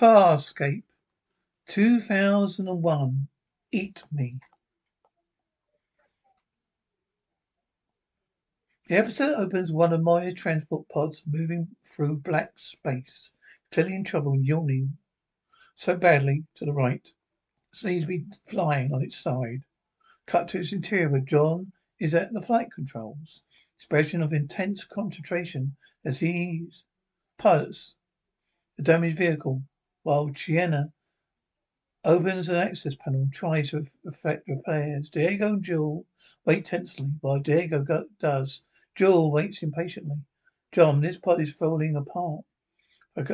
Farscape 2001 Eat Me. The episode opens one of Moya's transport pods moving through black space, clearly in trouble and yawning so badly to the right. Seems to be flying on its side. Cut to its interior where John is at the flight controls. Expression of intense concentration as he pilots the damaged vehicle while Chiana opens an access panel and tries to effect repairs. D'Argo and Jill wait tensely while D'Argo go- does. Jill waits impatiently. John, this pod is falling apart.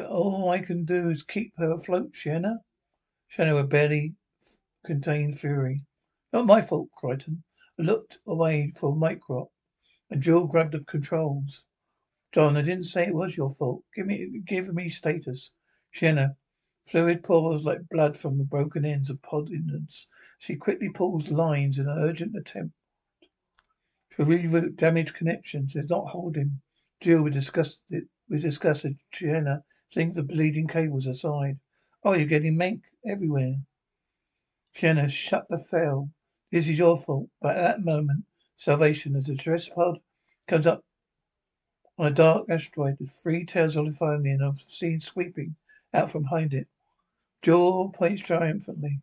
All I can do is keep her afloat, Chiana. Chiana would barely contain fury. Not my fault, Crichton. I looked away for Mycroft, and Jill grabbed the controls. John, I didn't say it was your fault. Give me, give me status. Chiana, fluid pours like blood from the broken ends of innards. She quickly pulls lines in an urgent attempt to reroute damaged connections. It's not holding. Jill, we discussed it. We discussed it. Chiana, think the bleeding cables aside. Oh, you're getting mank everywhere. Chiana, shut the fail. This is your fault. But at that moment, salvation as the dress pod comes up on a dark asteroid with three tails of Leviathan are seen sweeping out from behind it. Joel points triumphantly.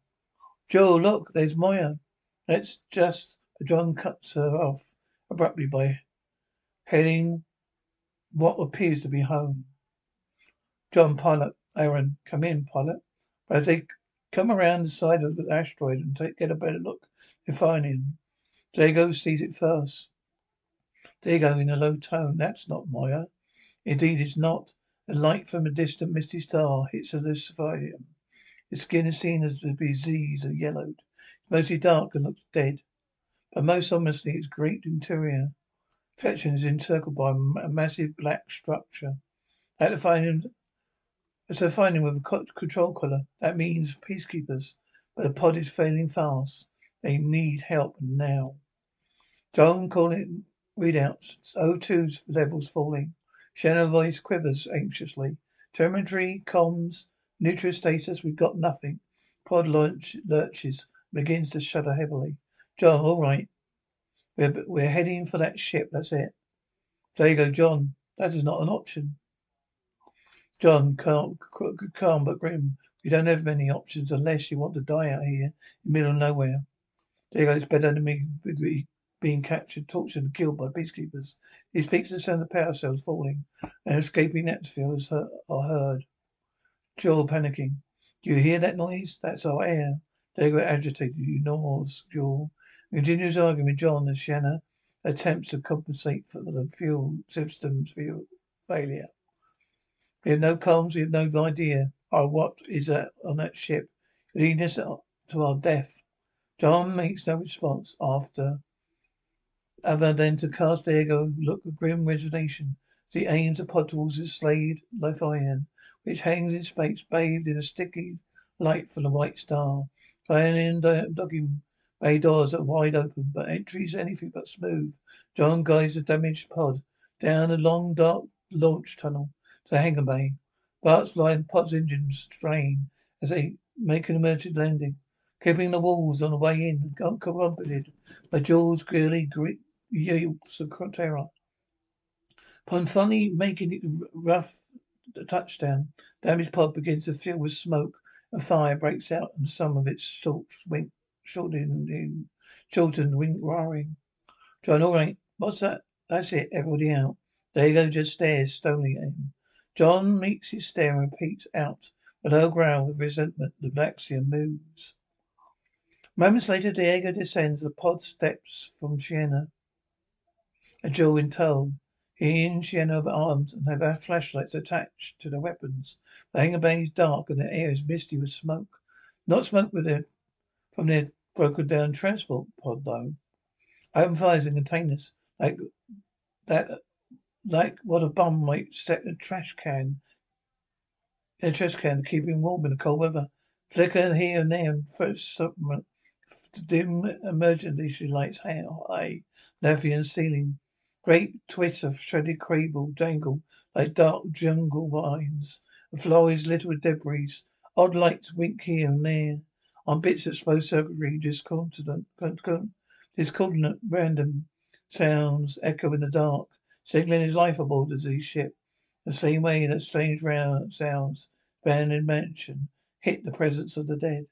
Joel, look, there's Moya. That's just John cuts her off abruptly by heading what appears to be home. John, pilot, Aaron, come in, pilot. As they come around the side of the asteroid and take, get a better look, they find him. D'Argo sees it first. D'Argo in a low tone, that's not Moya. Indeed, it's not. The light from a distant misty star hits a luciferium. Its skin is seen as diseased and yellowed. It's mostly dark and looks dead. But most ominously, its great interior section is encircled by a massive black structure. At the finding, it's a finding with a control collar. That means peacekeepers. But the pod is failing fast. They need help now. John calling readouts. O2 levels falling. Shannon's voice quivers anxiously. Telemetry, comms, neutral status, we've got nothing. Pod lurches, begins to shudder heavily. John, all right. We're, we're heading for that ship, that's it. There you go, John. That is not an option. John, calm, calm but grim. We don't have many options unless you want to die out here in the middle of nowhere. There you go, it's better than me being captured, tortured, and killed by peacekeepers. He speaks the sound of power cells falling and escaping atmosphere is are heard. Joel panicking. Do you hear that noise? That's our air. D'Argo agitated. You know, Joel. Continues arguing John as Shanna attempts to compensate for the fuel system's fuel failure. We have no comms, we have no idea oh, what is that on that ship. Leading us to our death. John makes no response after other than to cast D'Argo look of grim resignation as he aims the pod towards his slayed Leviathan, which hangs in space bathed in a sticky light from the white star. Lion docking bay doors are wide open, but entry is anything but smooth. John guides the damaged pod down a long dark launch tunnel to hangar bay. Bart's line pod's engines strain as they make an emergency landing, clipping the walls on the way in, accompanied by Jules' grit yields of terror. Finally making it rough touchdown, damaged pod begins to fill with smoke and fire breaks out and some of its short wing shortened in shortened wing roaring. John, all right, what's that? That's it, everybody out. D'Argo just stares stonily at him. John meets his stare and repeats out a low growl of resentment. The Galaxian moves. Moments later, D'Argo descends. The pod steps from Siena. A Joe in tow. He and are armed and have flashlights attached to their weapons. The hangar bay is dark and the air is misty with smoke. Not smoke with their, from their broken down transport pod though. Open fires in containers like that, like what a bum might set a trash can in a trash can to keep him warm in the cold weather. Flicker here and there, and first dim emergency lights high, Latvian ceiling. Great twists of shredded cable dangle like dark jungle vines. The floor is littered with debris. Odd lights wink here and there on bits of exposed circuitry, discordant, discordant random sounds echo in the dark, signaling his life aboard the Z ship. The same way that strange round sounds, abandoned mansion, hit the presence of the dead.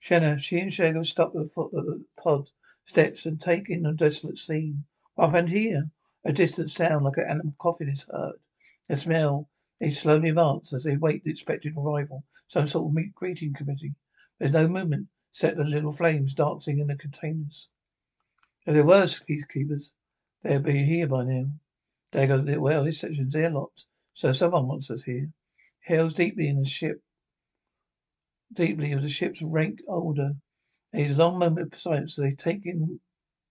Shanna, she and Shago stop at the foot of the pod steps and take in the desolate scene. Up and here, a distant sound like an animal coughing is heard. The smell, they slowly advance as they wait the expected arrival. Some sort of meat greeting committee. There's no movement, except the little flames dancing in the containers. If there were peacekeepers, they'd be here by now. They go, well, this section's airlocked, so someone wants us here. Hails deeply in the ship, deeply of the ship's rank older. There's a long moment of silence as they take in,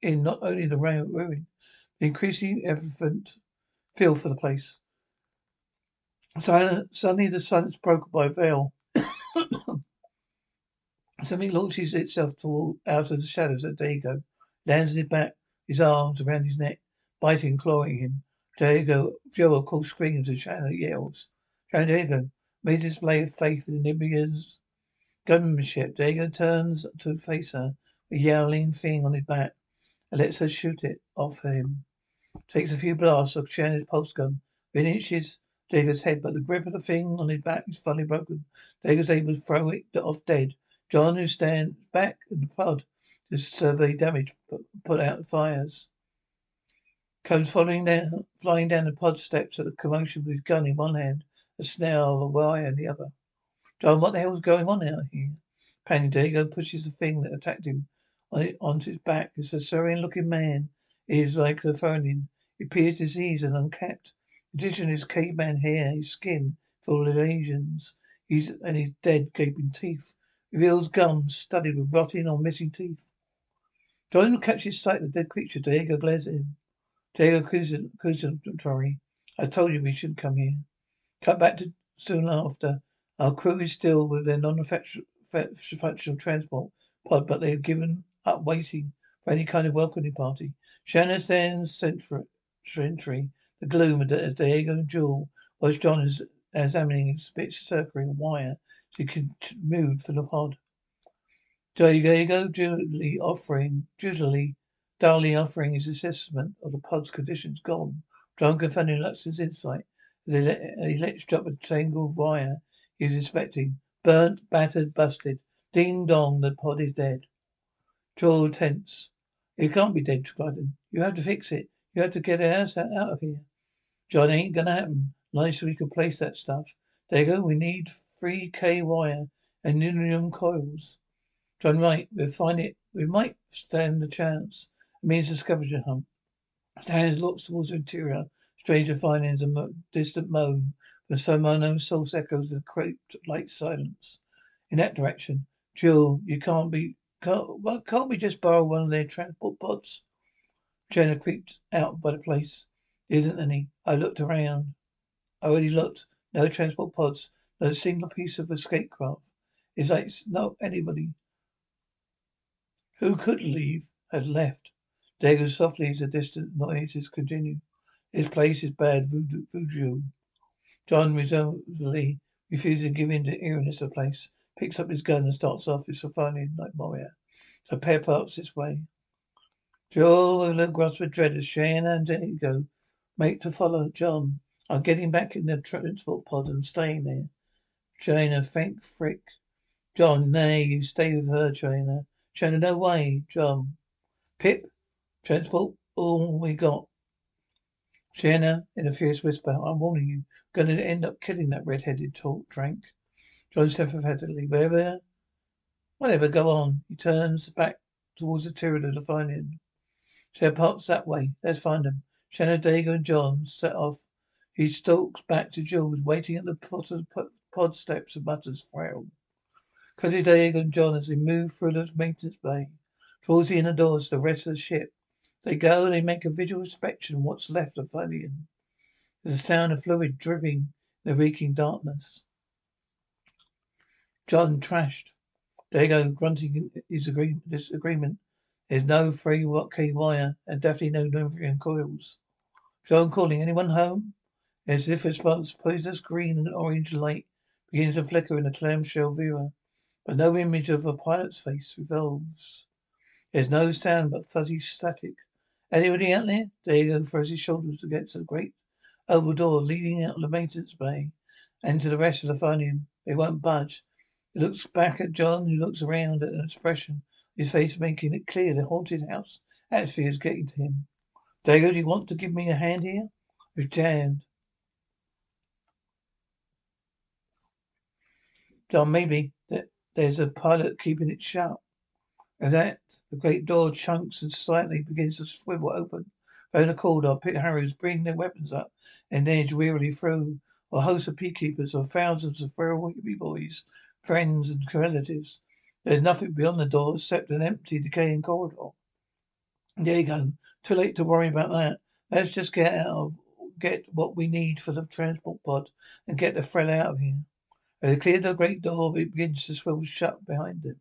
in not only the ruin, the increasing evident feel for the place. Suddenly the silence broken by a veil. Something launches itself toward, out of the shadows at D'Argo, lands on his back, his arms around his neck, biting, clawing him. D'Argo, Joe, of course, screams and Shanna yells. D'Argo made a display of faith in Libya's gunmanship. D'Argo turns to face her, a yowling thing on his back, and lets her shoot it off him. Takes a few blasts of Shanna's pulse gun, within inches D'Argo's head, but the grip of the thing on his back is finally broken. D'Argo's able to throw it off dead. John, who stands back in the pod to survey damage, put out the fires. Comes following down, flying down the pod steps at the commotion with his gun in one hand, a snarl of wire in the other. John, what the hell's going on out here? Panning D'Argo pushes the thing that attacked him on it, onto his back. It's a Syrian looking man. He is like a phone He appears diseased and unkept. In addition his caveman hair, his skin full of lesions. He's and his dead gaping teeth reveals gums studded with rotting or missing teeth. John catches sight of the dead creature. D'Argo glares at him. D'Argo accusatory. I told you we shouldn't come here. Cut back to soon after. Our crew is still with their non-functional transport pod, but they have given up waiting for any kind of welcoming party. Shannon stands sentry, the gloom as D'Argo and Jool watch John examining bit circling wire she moved for the pod. D'Argo duly offering, dutifully, dully offering his assessment of the pod's conditions gone. John confirming Lux's insight as he, let, he lets drop a tangled wire he was inspecting. Burnt, battered, busted. Ding dong, the pod is dead. Joel tense. It can't be dead, Crichton. You have to fix it. You have to get it out, of here. John, ain't gonna happen. Nice we could place that stuff. D'Argo, we need 3K wire and aluminum coils. John Wright, we'll find it. We might stand a chance. It means a scavenger hunt. Stands looks towards the interior. Stranger findings a mo- distant moan from some unknown source echoes the crept light silence. In that direction, Jill, you can't be. Can't, well, can't we just borrow one of their transport pods? Jenna creeped out by the place. There isn't any. I looked around. I already looked. No transport pods. Not a single piece of escape craft. It's like no anybody who could leave has left. D'Argo softly as the distant noises continue. This place is bad voodoo. voodoo. John resolutely refusing to give in to the eeriness of the place, picks up his gun and starts off his safari like Moria. So pair parts this way. Joe with a grasp of dread as Shane and D'Argo make to follow John. I'm getting back in the transport pod and staying there. China, thank frick. John, nay, you stay with her, China. China, no way, John. Pip, transport, all we got. China, in a fierce whisper, I'm warning you, gonna end up killing that red-headed talk drank. John sympathetically, wherever, whatever, go on. He turns back towards the Tyranid to find Share parts that way. Let's find them. D'Argo, and John set off. He stalks back to Jules, waiting at the of the pod steps and mutters, frail. Cody, D'Argo, and John as they move through the maintenance bay. Towards the inner doors, the rest of the ship. They go, and they make a visual inspection of what's left of Valiant. There's a sound of fluid dripping in the reeking darkness. John trashed. D'Argo grunting his agreement, disagreement. There's no free key wire and definitely no Novrian coils. John calling. Anyone home? As if a response, poisonous green and orange light begins to flicker in the clamshell viewer, but no image of a pilot's face revolves. There's no sound but fuzzy static. Anybody out there? D'Argo throws his shoulders against the great oval door leading out of the maintenance bay and to the rest of the phonium. They won't budge. He looks back at John, who looks around at an expression, his face making it clear the haunted house atmosphere is getting to him. D'Argo, do you want to give me a hand here? We've jammed. John, maybe that there's a pilot keeping it shut. And that the great door chunks and slightly begins to swivel open. Phone a corridor, Pit Harriers bring their weapons up and edge wearily through. A host of peacekeepers or thousands of feral hippie boys, friends and relatives. There's nothing beyond the door except an empty, decaying corridor. There you go. Too late to worry about that. Let's just get out of, get what we need for the transport pod and get the thread out of here. As they clear the great door, it begins to swivel shut behind them.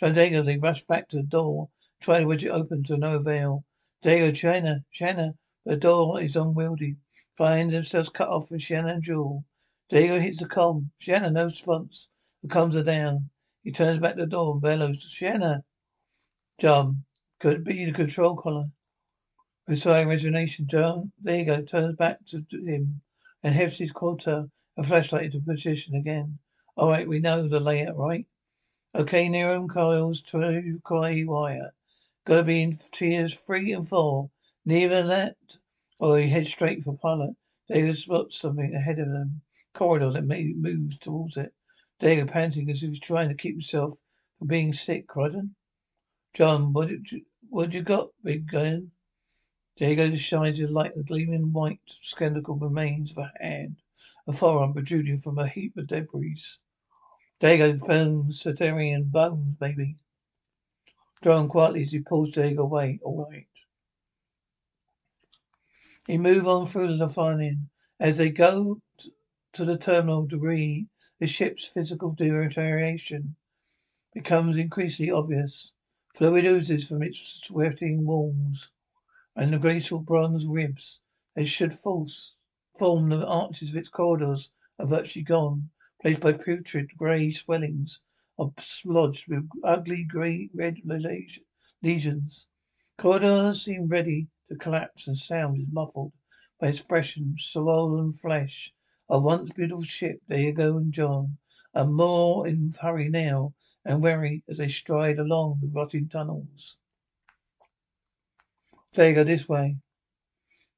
John D'Argo, they rush back to the door, try to wedge it open to no avail. D'Argo, China, China, the door is unwieldy. Find themselves cut off from Shannon and Jool. D'Argo hits the com. Shannon, no response. The comms are down. He turns back the door and bellows, Shannon. John, could be the control collar. With sigh resignation, John D'Argo turns back to him and hefts his quarter and flashlight into position again. All right, we know the layout, right? Okay, Nero coils to Koi wire. Gotta be in tiers three and four. Neither that or he heads straight for pilot. D'Argo spots something ahead of them. Corridor that moves towards it. D'Argo panting as if he's trying to keep himself from being sick. Crichton? John, what you, what you got, big gun? D'Argo shines his light the gleaming white skeletal remains of a hand, a forearm protruding from a heap of debris. D'Argo bones, Satyrian bones, maybe. John quietly as he pulls D'Argo away. All right. He move on through the defining. As they go t- to the terminal degree, the ship's physical deterioration becomes increasingly obvious. Fluid oozes from its sweating walls, and the graceful bronze ribs that should false, form the arches of its corridors are virtually gone placed by putrid grey swellings lodged with ugly grey red lesions. Corridors seem ready to collapse and sound is muffled by expressions, swollen flesh. A once beautiful ship, D'Argo and John, are more in hurry now and wary as they stride along the rotting tunnels. D'Argo, this way.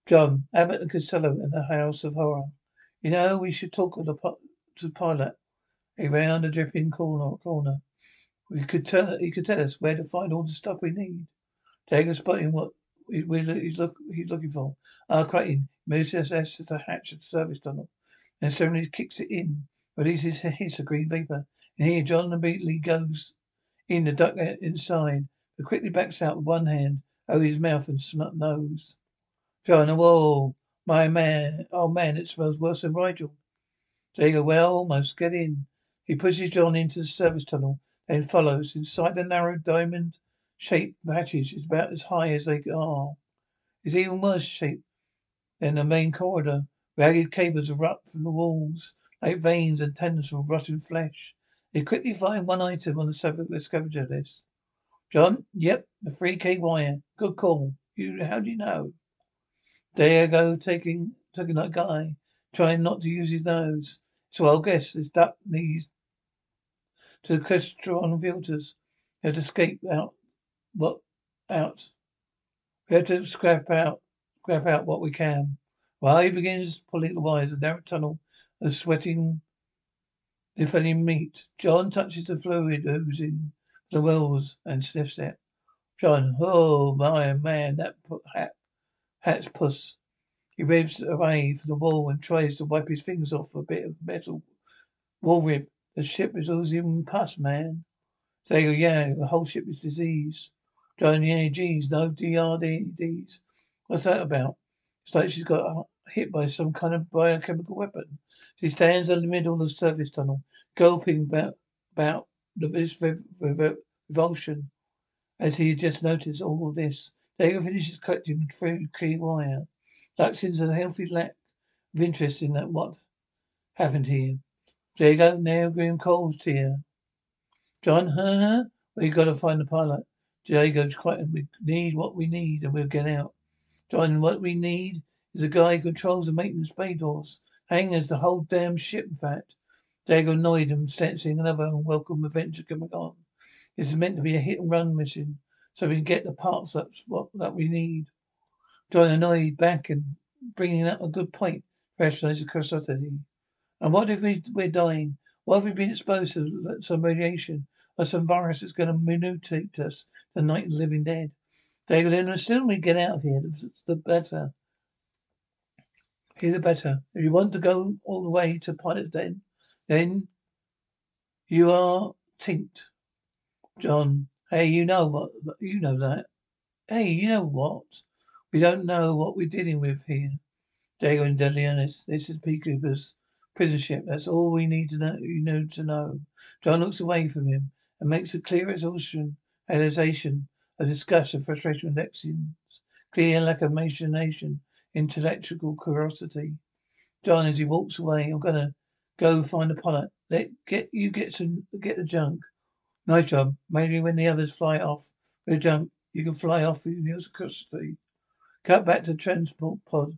John, Abbott and Costello in the House of Horror. You know, we should talk of the to pilot around a dripping corner. corner. We could tell he could tell us where to find all the stuff we need. D'Argo spotting what he's, look, he's looking for. Ah, Crichton moves us to the hatch of the service tunnel and suddenly kicks it in, releases a hiss of green vapor. And here John immediately goes in the duck inside, but quickly backs out with one hand over his mouth and smut nose. John, whoa, my man, oh man, it smells worse than Rygel. D'Argo, well, almost get in. He pushes John into the service tunnel, then follows. Inside the narrow diamond shaped hatches is about as high as they are. It's even worse shaped than the main corridor. Ragged cables erupt from the walls, like veins and tendons from rotten flesh. They quickly find one item on the scavenger list. John, yep, the 3K wire. Good call. You, how do you know? There you go, taking, taking that guy trying not to use his nose. So I'll guess his duck knees to the Crestron filters. He had to escape out what out. We have to scrap out scrap out what we can. While he begins pulling the wires, the narrow tunnel of sweating defending meat. John touches the fluid oozing the wells and sniffs it. John, oh my man, that hat hat's puss. He revs away from the wall and tries to wipe his fingers off a bit of metal wall rib. The ship is oozing pus, man. They go, yeah, the whole ship is diseased. John, yeah, geez, no DRDs. What's that about? It's like she's got hit by some kind of biochemical weapon. She stands in the middle of the service tunnel, gulping about, about this revulsion as he just noticed all this. D'Argo finishes collecting the free key wire. Luxan's a healthy lack of interest in that what happened here. D'Argo, now Grim Cole's here. John, huh? You gotta find the pilot. D'Argo's quite, we need what we need and we'll get out. John, what we need is a guy who controls the maintenance bay doors. Hangers the whole damn ship, in fact. D'Argo annoyed him, sensing another unwelcome adventure coming on. It's meant to be a hit and run mission, so we can get the parts that's what that we need. John annoyed back and bringing up a good point, rationalized the curiosity. And what if we, we're dying? What if we've been exposed to some radiation or some virus that's going to mutate us the night of the living dead? David, then the sooner we get out of here, the, the better. Here the better. If you want to go all the way to pilot's den, then you are tinked. John, hey, you know what, you know that. Hey, you know what? We don't know what we're dealing with here. D'Argo and earnest. This is P. Cooper's prison ship. That's all we need to know, you need to know. John looks away from him and makes a clear exhaustion, realization, a disgust of frustration with Lexians. Clear lack of imagination, intellectual curiosity. John, as he walks away, I'm gonna go find a pilot. Let get you get some get the junk. Nice job. Maybe when the others fly off with the junk, you can fly off with your curiosity. Cut back to transport pod.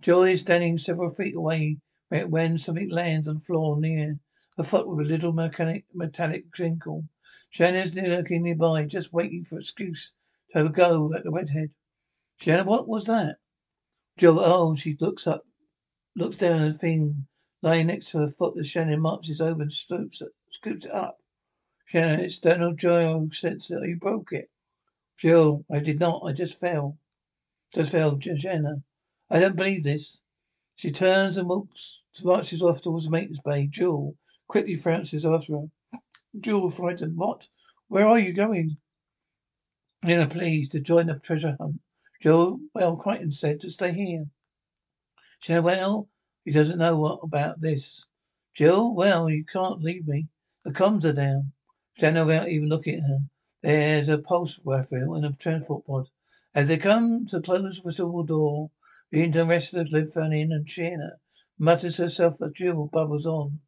Joy is standing several feet away when something lands on the floor near. A foot with a little mechanic, metallic tinkle. Shanna's lurking nearby, just waiting for excuse to go at the redhead. Shanna, what was that? Joe, oh, she looks up, looks down at the thing lying next to her foot as Shannon marches over and stoops scoops it up. Shannon, external gyro sensor, you broke it. Jill, I did not. I just fell. Just fell, Jenna. I don't believe this. She turns and walks, marches off towards the maintenance bay. Jool quickly flounces after her. Jool, frightened. What? Where are you going? Jenna, please, to join the treasure hunt. Jool, well, Crichton said to stay here. Jenna, well, he doesn't know what about this. Jill, well, you can't leave me. The comms are down. Jenna, without even looking at her. There's a pulse rifle and a transport pod. As they come to close the civil door, the interested Leviathan and Sheena mutters herself a Jill bubbles on,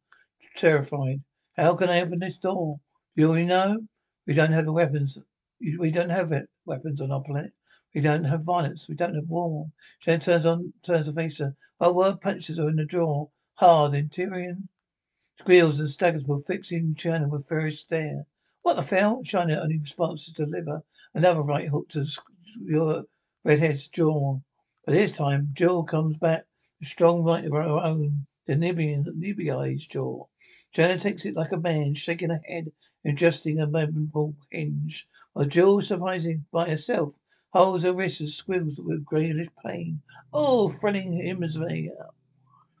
terrified. How can I open this door? Do you know? We don't have the weapons. We don't have it. Weapons on our planet. We don't have violence. We don't have war. Shen turns on, turns to face her. Our word punches her in the jaw. Hard, Interior squeals and staggers while fixing China with furious stare. What the hell? China only responds to deliver another right hook to your redhead's jaw. But this time, Jill comes back with strong right of her own, the Nebari's jaw. China takes it like a man, shaking her head adjusting a memorable hinge, while Jill, surprising by herself, holds her wrist and squeals with greenish pain. Oh, thrilling him as they me.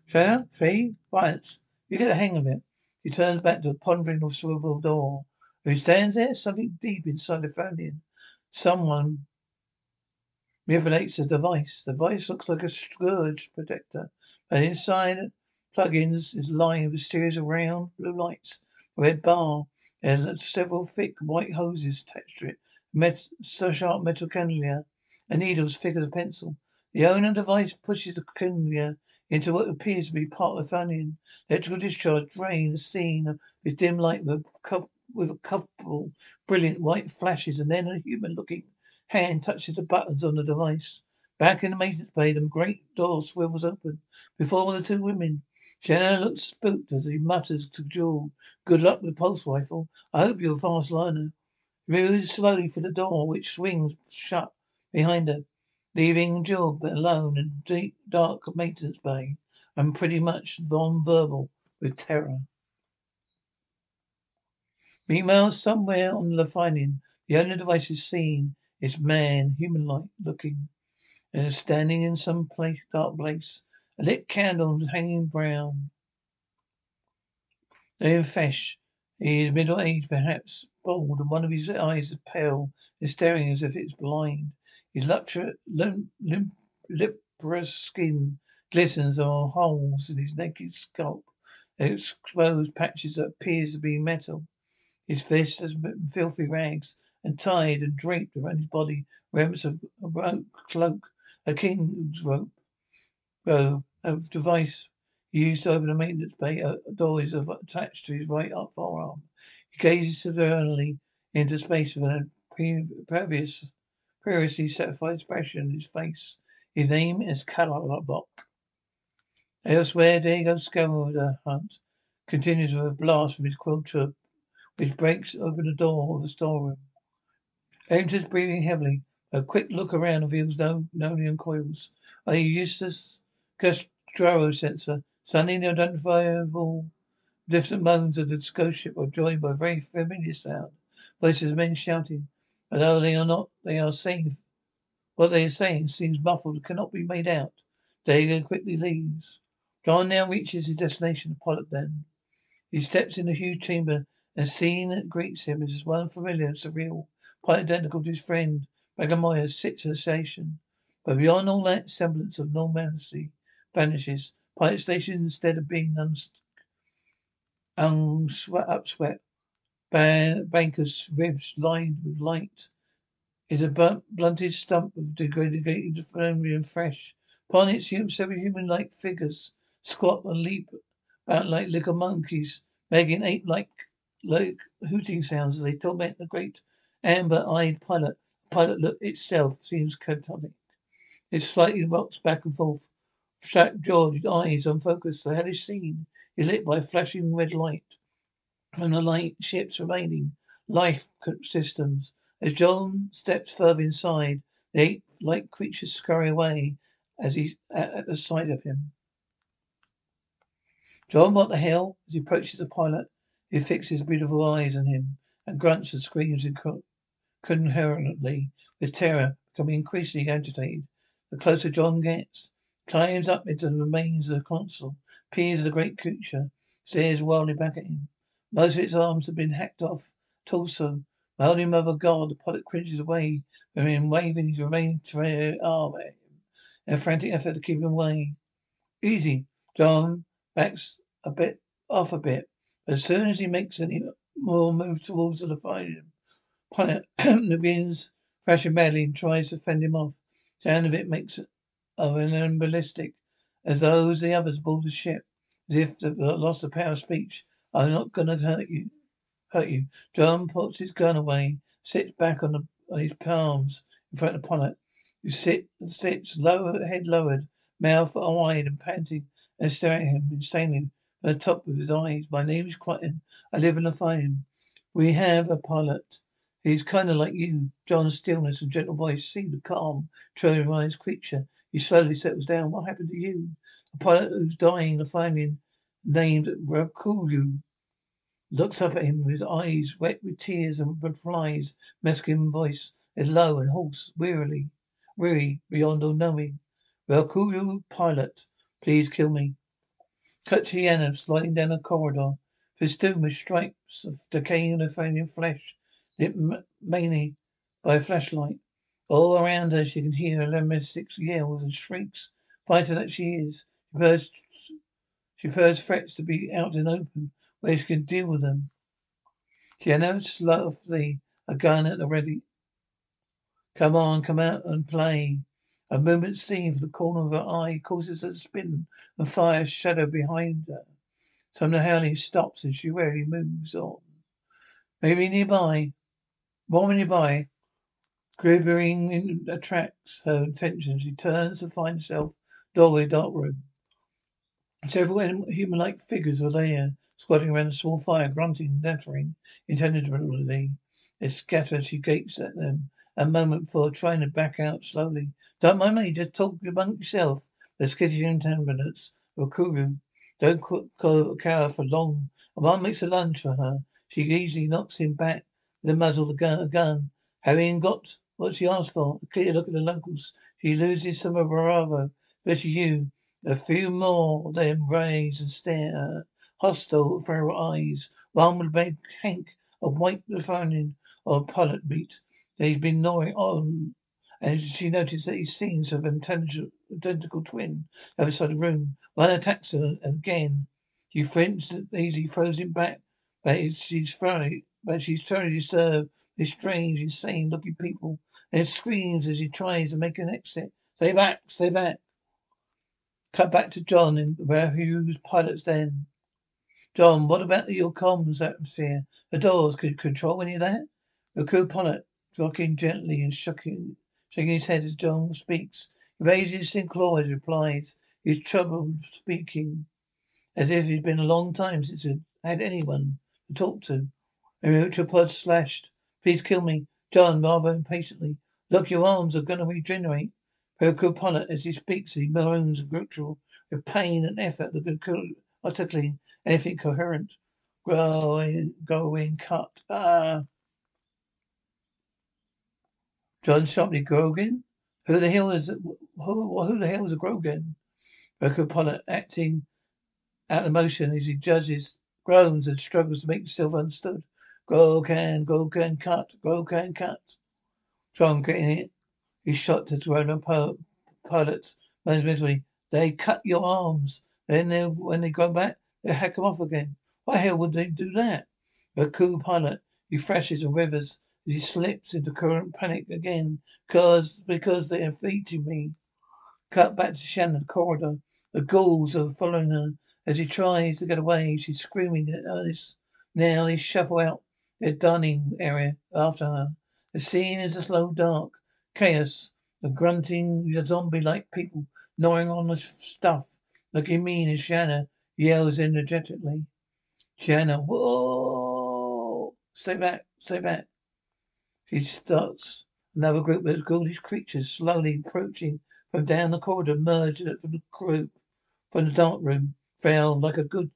China, Fee, violence. You get the hang of it. He turns back to the pondering of swivel door. Who stands there? Something deep inside the Fanian. Someone manipulates a device. The device looks like a scourge protector. But inside plugins is lying with a series of round blue lights. A red bar. There's several thick white hoses attached to it. Met, so sharp metal cannula and needles thick as a pencil. The owner device pushes the cannula into what appears to be part of the Fanian. Electrical discharge drain the scene with dim light with a with a couple brilliant white flashes, and then a human-looking hand touches the buttons on the device. Back in the maintenance bay, the great door swivels open before the two women. Shannon looks spooked as he mutters to Jool, Good luck with the pulse rifle. I hope you're a fast learner. He moves slowly for the door, which swings shut behind her, leaving Jool alone in deep, dark maintenance bay and pretty much non-verbal with terror. Meanwhile, somewhere on the Leviathan, the only device is seen is man, human-like looking. They're standing in some place, dark place. A lit candle hanging brown. They're fesh. He is middle aged, perhaps bald, and one of his eyes is pale and staring as if it's blind. His limp, limp, leprous skin glistens on holes in his naked scalp. Exposed patches that appears to be metal. His fist has filthy rags and tied and draped around his body remnants of a rope cloak, a king's rope, robe, a device used to open a maintenance bay. Uh, a door is attached to his right upper forearm. He gazes severely into space with an previous, previously satisfied expression in his face. His name is Kalavok. Elsewhere, D'Argo Scavenger Hunt continues with a blast from his quill tube, which breaks open the door of the storeroom. Enters breathing heavily. A quick look around reveals no Nonian coils. A useless gyro sensor. Suddenly the identifiable distant moans of the ghost ship are joined by a very familiar sound. Voices of men shouting. but Although they are not, they are saying what they are saying seems muffled, cannot be made out. D'Argo quickly leaves. John now reaches his destination, the pilot then. He steps in the huge chamber, and scene that greets him is one familiar and surreal, quite identical to his friend. Bagamoya sits at the station. But beyond all that semblance of normalcy vanishes. Pilot station, instead of being uns- unswept, upswept, banker's ribs lined with light, is a blunted stump of degraded and fresh. Upon it, several human-like figures squat and leap about like little monkeys, making ape-like like hooting sounds as they torment the great amber-eyed pilot. Pilot look itself seems catatonic. It slightly rocks back and forth. George's eyes unfocused. The hellish scene is lit by flashing red light from the light ship's remaining life systems. As John steps further inside, the ape-like creatures scurry away as he at, at the sight of him. John, what the hell? As he approaches the pilot, he fixes beautiful eyes on him and grunts and screams incoherently with terror, becoming increasingly agitated. The closer John gets, climbs up into the remains of the console, peers at the great creature, stares wildly back at him. Most of its arms have been hacked off torso. My holy mother God, the pilot cringes away from him, waving his remaining arm at him in a frantic effort to keep him away. Easy, John backs a bit off a bit. As soon as he makes any more move towards the him, pilot begins thrashing madly and tries to fend him off. Sound of it makes of an ballistic, as though the others aboard the ship, as if they've lost the power of speech. I'm not gonna hurt you. Hurt you. John puts his gun away, sits back on, the, on his palms in front of the pilot, who sit, sits lower, head lowered, mouth wide and panting and staring at him insanely from the top of his eyes. My name is Crichton. I live in the fire. We have a pilot. He's kind of like you. John's stillness and gentle voice seem to calm, terrorized creature. He slowly settles down. What happened to you? A pilot who's dying, the fireman named Rakulu looks up at him with eyes wet with tears and flies. Mexican voice is low and hoarse, wearily, weary beyond all knowing. Rakulu pilot. Please kill me. Katiana sliding down a corridor, festooned with stripes of decaying and flesh, lit mainly by a flashlight. All around her she can hear lambastic yells and shrieks. Fighter that she is, she purrs, she purrs threats to be out in open, where she can deal with them. She announced softly, a gun at the ready. Come on, come out and play. A moment seen from the corner of her eye causes her to spin and fire a shadow behind her. Some of stops and she rarely moves on. Maybe nearby, more nearby, quivering attracts her attention. She turns to find herself doorway dark room. Several human-like figures are there, squatting around a small fire, grunting and nattering intently. They scatter she gapes at them a moment before trying to back out slowly. Don't mind me, just talk among yourself. The skittish intemperance of Kuru. Don't cower for long. A man makes a lunge for her. She easily knocks him back with the muzzle of the gun. gun. Having got what she asked for, a clear look at the locals, She loses some of her bravo, especially you. A few more of them raise and stare at her. Hostile, feral eyes. One would make Hank a white phone or pilot beat. They've been gnawing on and she noticed that he's seen some intelligent, identical twin outside the room. One attacks her again. She flinched easily, throws him back, but she's thoroughly, but she's thoroughly disturbed. This strange, insane looking people. And screams as he tries to make an exit. Stay back, stay back. Cut back to John in was pilot's den. John, what about your comms atmosphere? The doors could control any of that? The co-pilot rocking gently and shaking, shaking his head as John speaks. He raises his claw as replies. He is troubled speaking, as if it had been a long time since he'd had anyone to talk to. your pod slashed. Please kill me. John, rather impatiently. Look, your arms are going to regenerate. Pilot, as he speaks, he moans and ritual with pain and effort articulating anything coherent. Growing, going, cut. Ah. John sharply Grogan? Who the hell is who who the hell is a Grogan? Pilot acting out of motion as he judges, groans and struggles to make himself understood. Grogan, can cut, go can cut. John getting it. He shot to Corona pilots. Moans misery. They cut your arms. Then they, when they go back, they hack them off again. Why hell would they do that? A cool pilot. He thrashes and rivers he slips into current panic again, cause because they are feeding me. Cut back to Shannon corridor. The ghouls are following her as he tries to get away. She's screaming at Ernest. Now they shuffle out their dining area after her. The scene is a slow dark chaos. The grunting, zombie-like people gnawing on the stuff, looking mean as Shanna yells energetically. Shanna, whoa! Stay back, stay back. She starts another group of ghoulish creatures slowly approaching from down the corridor, merged from the group from the dark room. Fell like a good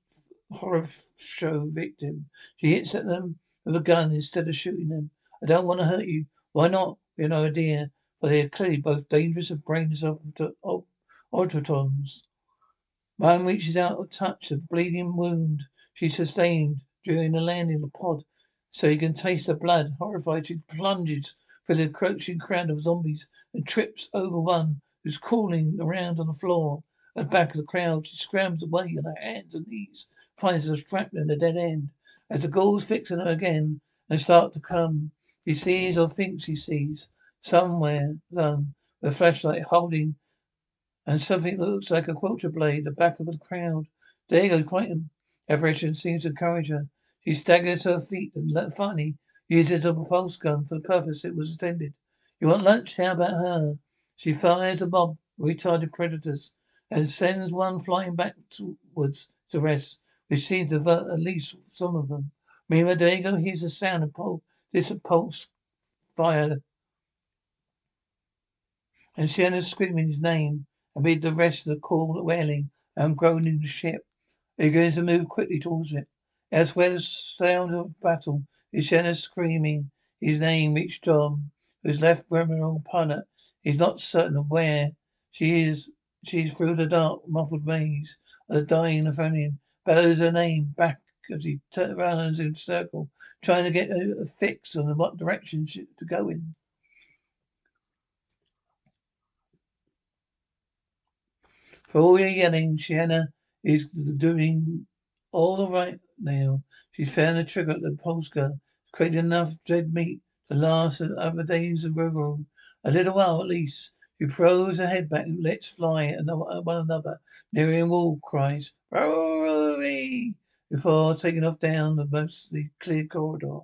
horror show victim. She hits at them with a gun instead of shooting them. I don't want to hurt you. Why not? You know, idea. But they are clearly both dangerous and brainless automatons. One reaches out to touch the bleeding wound she sustained during the landing of the pod so he can taste the blood. Horrified, she plunges through the encroaching crowd of zombies and trips over one who's crawling around on the floor. At the back of the crowd, she scrambles away on her hands and knees, finds herself strapped in a dead end. As the ghouls fix on her again and start to come, he sees or thinks he sees somewhere done with a flashlight holding and something that looks like a Qualta blade, the back of the crowd. D'Argo frightened. Apparition seems to encourage her. She staggers to her feet and finally uses a pulse gun for the purpose it was intended. You want lunch? How about her? She fires a mob of retarded predators and sends one flying backwards to rest, which seems to avert at least some of them. Meanwhile, D'Argo hears the sound of pulse, this pulse fire, and Shanna's screaming his name amid the rest of the call wailing and groaning the ship. He begins to move quickly towards it. As Elsewhere, the sound of battle is Shanna screaming. His name reached John, who's left Remoral Pilot. He's not certain of where she is. She is through the dark, muffled maze of the dying Nathaniel. Bellows her name back as he runs in a circle, trying to get a, fix on what direction she, to go in. For all your yelling, Shanna is doing all right now. She's found a trigger at the pulse gun. created enough dead meat to last other days of revel. A little while at least. She throws her head back and lets fly at one another. Nearing wall cries, Rory! Before taking off down the mostly clear corridor.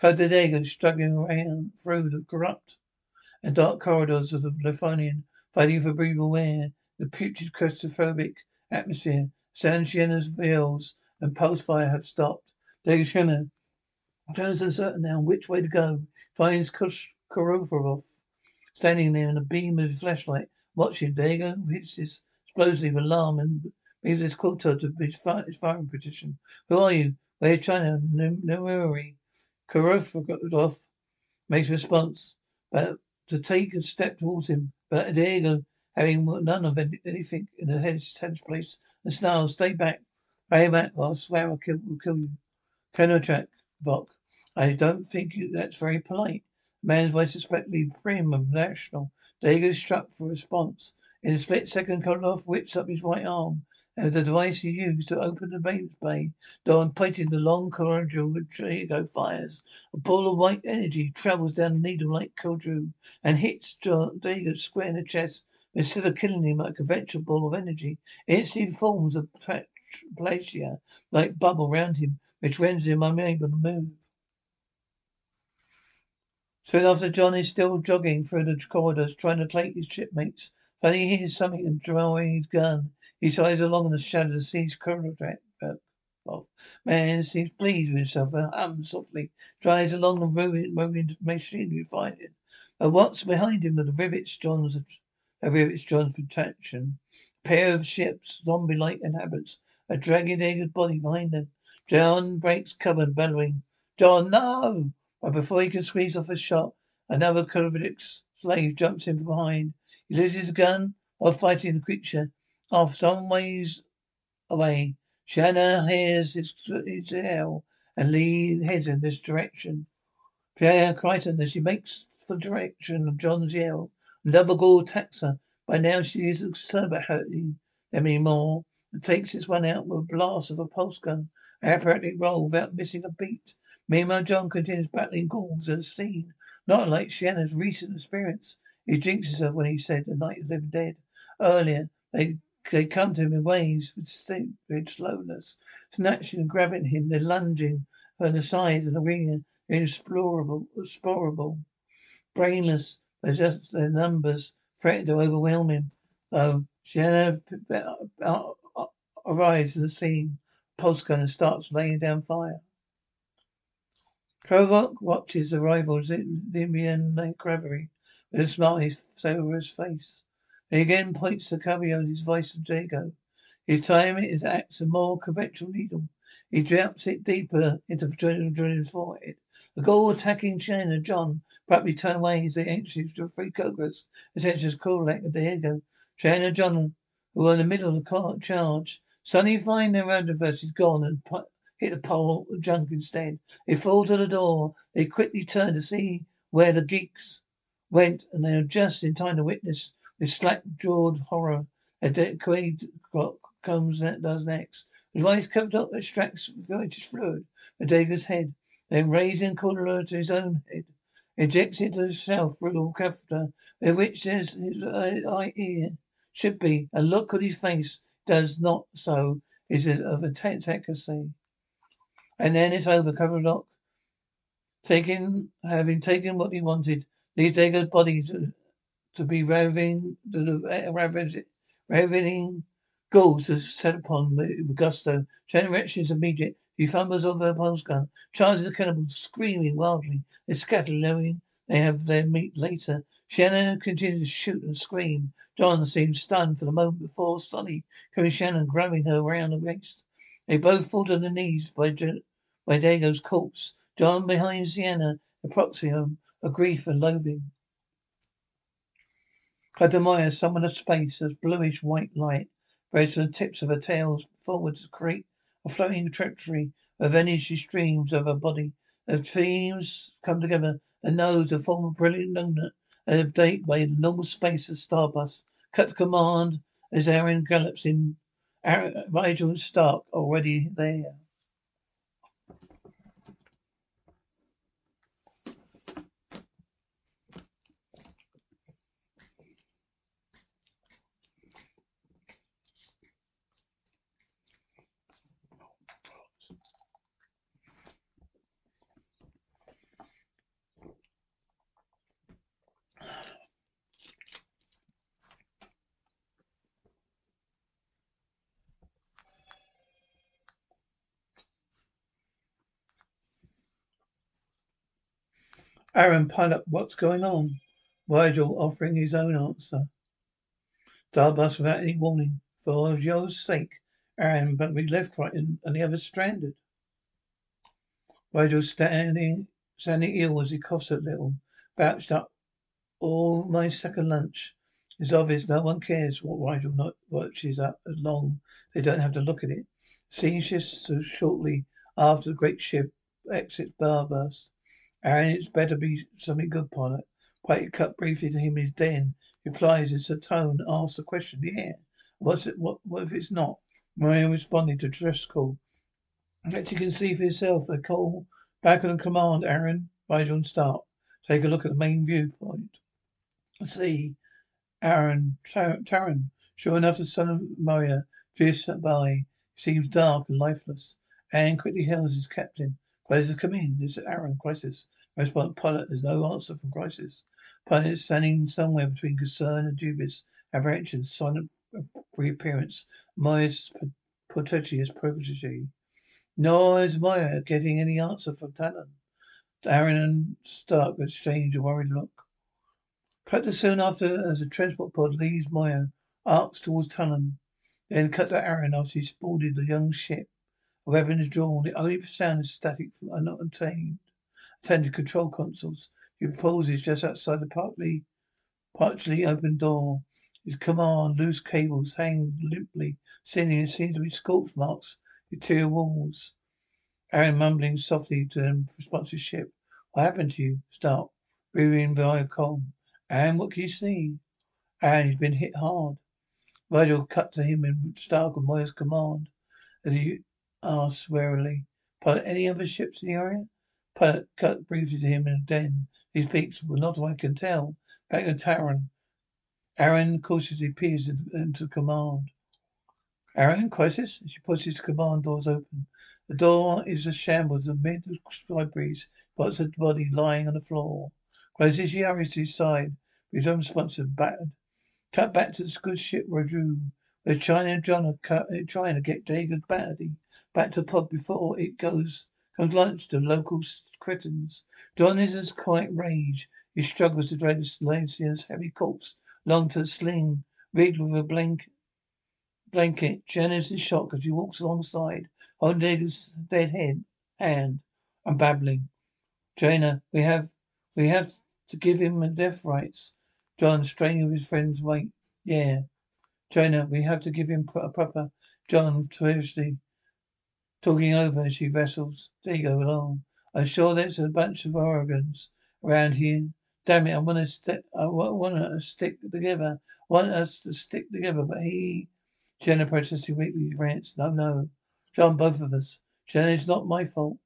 Codadego struggling around through the corrupt and dark corridors of the Leviathan, fighting for breathable air, the putrid claustrophobic atmosphere. San Siena's veils and pulse fire have stopped. D'Argo turns uncertain now which way to go. Finds Korovarov standing there in a beam of his flashlight, watching. D'Argo hits his explosive alarm and moves his Qualta to his, firing position. Who are you? Where's China? Nemuri. Korovarov makes response, but to take a step towards him. But D'Argo, having none of anything in the head's place, and snarls, stay back. Stay back, or I swear I'll kill, will kill you. Kenotrak, Vok. I don't think that's very polite. Man's voice is suspectly prim and national. D'Argo struck for response. In a split second, Kolarov whips up his right arm and the device he used to open the main bay door and pointing the long corridor which D'Argo fires. A ball of white energy travels down the needle like Kodru and hits D'Argo square in the chest. Instead of killing him like a conventional ball of energy, it instantly forms a plagia like bubble round him, which renders him unable to move. Soon after, John is still jogging through the corridors, trying to take his shipmates. Suddenly he hears something and drawing his gun. He sighs along the shadows and sees Korodrak. Uh, man seems pleased with himself and hums softly, drives along the moving, moving machinery finding. But what's behind him the rivets John's the rivets John's protection. A pair of ships, zombie like inhabitants, are dragging their body behind them. John breaks cover bellowing. John, no! But before he can squeeze off a shot, another Korodrak's slave jumps in from behind. He loses his gun while fighting the creature. Off some ways away, Chiana hears his, yell and Lee heads in this direction. Pierre Crichton, as she makes for the direction of John's yell, another ghoul attacks her. By now she is concerned about hurting them anymore and takes its one out with a blast of a pulse gun. Apparently roll without missing a beat. Meanwhile, John continues battling ghouls at the scene. Not unlike Chiana's recent experience. He jinxes her when he said the night of the living dead. Earlier, they they come to him in waves with stupid slowness, snatching and grabbing him, then lunging from the sides and the arena, inexplorable, explorable, brainless, but just their numbers threatened to overwhelm him. Though Chiana uh, uh, arrives at the scene, pulse gun and starts laying down fire. Kovac watches the arrival of Dimian Cavalry with a smile on his face. He again points to his voice of Jago. His time is acts a more conventional needle. He drops it deeper into Jordan's forehead. The goal attacking Chen and John abruptly turn away as they enter the three cobras. Attention is Kulak and Diego. Chen and John, who are in the middle of the charge, suddenly find their adversaries gone and hit the pole of junk instead. They fall to the door. They quickly turn to see where the geeks went, and they are just in time to witness with slack-jawed horror, a Quaid comes that does next. With eyes covered up, extracts vital fluid from Dagger's head, then raising Cordula to his own head, injects it to himself through the catheter, with which his, his eye ear should be. A look on his face does not so is it of intense ecstasy. And then it's over, Coverlock. Taking, having taken what he wanted, leaves Dagger's body to to be raving, to eh, ravaging, ravening ghouls to set upon with gusto. Shannon wretches immediate. He fumbles over a pulse gun, charges the cannibals, screaming wildly. They scatter, knowing they have their meat later. Shannon continues to shoot and scream. John seems stunned for the moment before Sonny carries Shannon, grabbing her around the waist. They both fall to their knees by, by D'Argo's corpse. John behind Sienna, a paroxysm of grief and loathing. Katamaya summoned a space of bluish white light, spreads from the tips of her tails forward to create a flowing trajectory of energy streams of her body. The themes come together and nodes to form brilliant donut and update by the normal space of Starburst. Cut command as Aeryn gallops in. Aeryn, Rygel and Stark already there. Aeryn, pilot, what's going on? Virgil offering his own answer. Starburst without any warning. For Joe's sake, Aeryn, but we left Crichton and the others stranded. Virgil standing standing ill as he coughs a little, vouched up all my second lunch. It's obvious no one cares what Rygel not watches up as long they don't have to look at it. Scene shifts so shortly after the great ship exits Starburst. Aeryn, it's better be something good, pilot. Pilot cut briefly to him in his den. Replies as a tone asks the question. Yeah. What's it what what if it's not? Moya responded to dress call. Let you can see for yourself. They call back on command, Aeryn. Rygel and start. Take a look at the main viewpoint. See, Aeryn, Taran. Sure enough, the son of Moya fierce by. Seems dark and lifeless. Aeryn quickly hails his captain. Crais, come in. This is Aeryn. Crais. Response, pilot. There's no answer from Crais. Pilot is standing somewhere between concern and dubious apprehension. Silent reappearance. Moya's portentous protege. Nor is Moya getting any answer from Talyn. Aeryn and Stark exchange a worried look. Cut soon after as the transport pod leaves Moya, arcs towards Talyn. Then cut to Aeryn after he's boarded the young ship. Weapon is drawn. The only sound is static from unobtained attended control consoles. He pauses just outside the partly partially open door. His command, loose cables hang limply. Ceiling seems to be scorch marks. Interior walls. Aeryn mumbling softly to the responsive ship. What happened to you? Stop. Breathing via com. And what can you see? Aeryn, he's been hit hard. Rygel cut to him in Stark and Moya's command as he asked warily, Pilot any other ships in the area? Pilot cut briefly to him in a den. These peaks were not I can tell. Back to Taran. Aeryn cautiously peers into command. Aeryn, Crais? She pushes the command doors open. The door is a shambles amid the sky breeze, spots a body lying on the floor. Closes, she hurries to his side. His own unresponsive battered. Cut back to the good ship Rodru, where Chiana John are trying to get Jaeger's battery back to the pod before it goes comes lunch to local cretins. John is as quite rage. He struggles to drag Lancia's heavy corpse along to the sling, rigged with a blanket. Blanket. Jen is in shock as she walks alongside, holding Jaeger's dead head hand and babbling. Jaina, we have we have to give him the death rights. John, straining with his friend's weight. Yeah. Jonah, we have to give him a proper. John, fiercely talking over as she wrestles D'Argo along. I'm sure there's a bunch of Oregons around here. Damn it, I want to stick. I want to stick together. I want us to stick together, but he. Jenna protested weakly. Rants. No, no, John, both of us. Jenna, it's not my fault.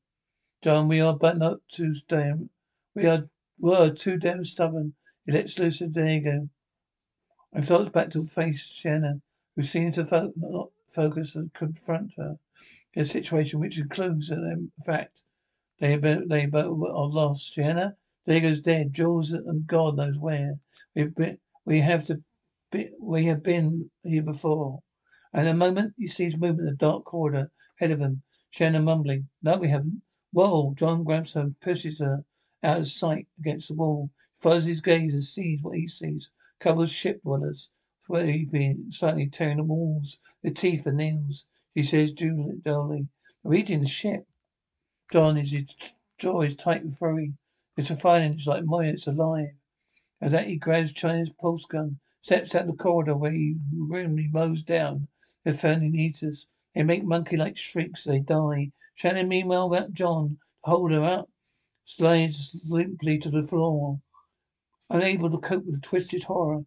John, we are but not too damn. We are were too damn stubborn. He lets loose of D'Argo. I felt back to face Chiana, who seemed to fo- not focus and confront her. In a situation which includes the fact they been, they both are lost. Chiana, D'Argo's dead. Jules and God knows where. Been, we have to be, we have been here before. And a moment he sees movement in the dark corridor ahead of him. Chiana mumbling, No, we haven't. Whoa! John grabs her and pushes her out of sight against the wall. Follows his gaze and sees what he sees. Couple of ship dwellers, sweeping, slightly tearing the walls with teeth and nails. He says dully, We're eating the ship. John is his jaw is tight with fury. It's a it's like Moya, it's alive. And that he grabs Chiana's pulse gun, steps out the corridor where he grimly mows down the felony eaters. They make monkey like shrieks, they die. Shannon meanwhile about John hold her up, slides limply to the floor. Unable to cope with the twisted horror of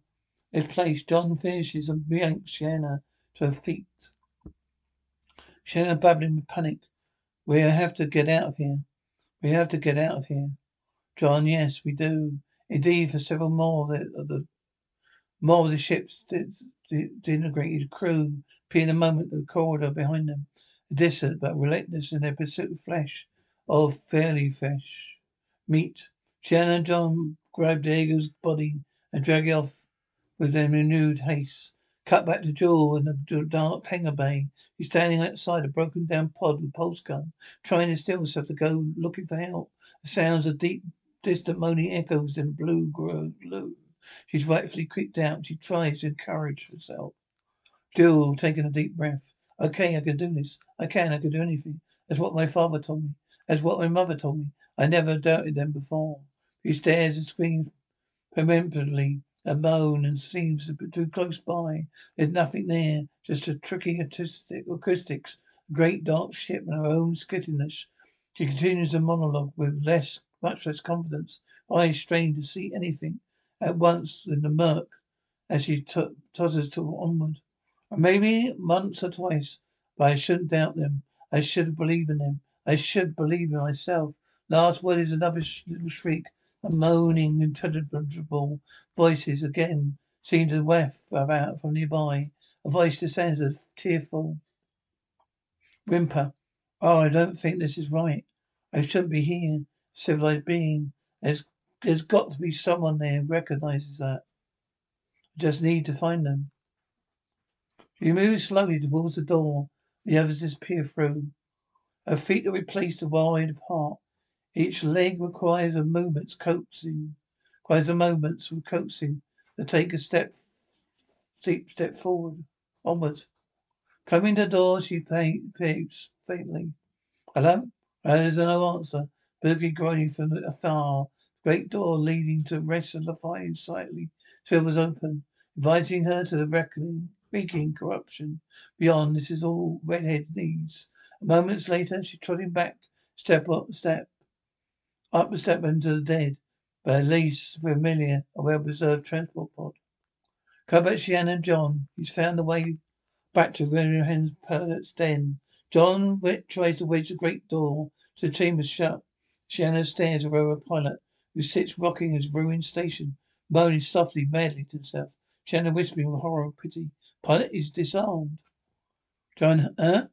his place, John finishes and yanks Chiana to her feet. Chiana babbling with panic. We have to get out of here. We have to get out of here. John, yes, we do. Indeed, for several more of the, the more of the ship's disintegrated crew appear in a moment in the corridor behind them. Distant but relentless in their pursuit of flesh, of fairly fresh meat. Chiana and John grab D'Argo's body and drag it off with their renewed haste. Cut back to Jool in the dark hangar bay. He's standing outside a broken down pod with pulse gun, trying to steel himself to go looking for help. The sounds of deep, distant moaning echoes in blue gloom. She's rightfully creeped out. She tries to encourage herself. Jool, taking a deep breath. Okay, I can do this. I can. I can do anything. That's what my father told me. That's what my mother told me. I never doubted them before. He stares and screams peremptorily a moan and seems to be too close by. There's nothing there, just a tricky artistic acoustics, a great dark ship and her own skittishness. She continues the monologue with less, much less confidence, eyes strained to see anything at once in the murk as she t- totters to onward. Maybe once or twice, but I shouldn't doubt them. I should believe in them. I should believe in myself. Last word is another sh- little shriek. A moaning, intelligible voices again seem to waft about from nearby. A voice descends a tearful whimper. Oh, I don't think this is right. I shouldn't be here. Civilized being. There's there's got to be someone there who recognizes that. I just need to find them. She moves slowly towards the door. The others disappear through. Her feet are replaced a wide apart. Each leg requires a moment's coaxing, requires a moment's coaxing to take a step, steep step forward, onwards. Coming to the door, she peeps faintly. Hello? There's no answer. Boogie groaning from afar. Great door leading to rest of the fine slightly was open, inviting her to the reckoning, reeking corruption. Beyond, this is all redhead needs. Moments later, she trotting back, step up, step up the step into the dead, but at least familiar, a well-preserved transport pod. Back, Chiana and John. He's found the way back to Renhen's pilot's den. John tries to wedge the great door to the chamber shut. Chiana stares at a pilot who sits rocking his ruined station, moaning softly, madly to himself. Chiana whispering with horror and pity. Pilot is disarmed. John, huh?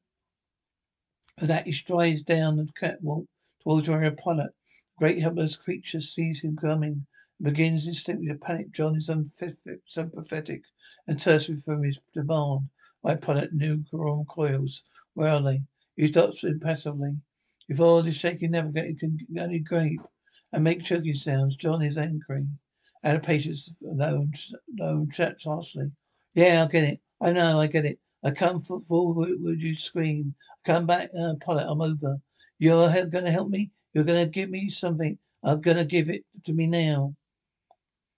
With that, he strides down the catwalk towards where pilot. Great helpless creature sees him coming and begins instantly to panic. John is unsympathetic and terse from his demand. My pilot new coils. Where are they? He stops impassively. If all the shaking navigator can only grape and make choking sounds, John is angry. Out of patience, no, no, chaps harshly. Yeah, I get it. I know, I get it. I come for, forward, would you scream? Come back, uh, pilot, I'm over. You're gonna help me? You're gonna give me something? I'm gonna give it to me now.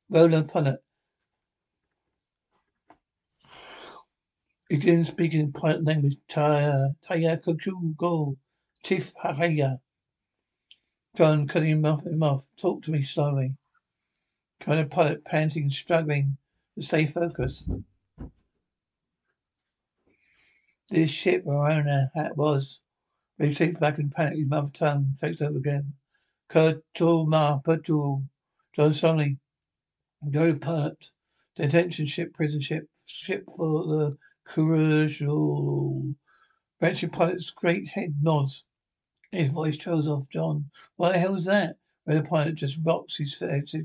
Roland pilot. Begin speaking pilot language. Taya, Taya Kukugo. Chief Hahaya. John cutting him off, him off. Talk to me slowly. Kind of pilot panting, struggling to stay focused. This ship hat was. He takes back in panic, his mother tongue takes over again. Kurtul ma patul. John Sully. Go pilot. Detention ship, prison ship, ship for the crucial. Branching pilot's great head nods. His voice trails off. John. What the hell is that? Where the pilot just rocks his face.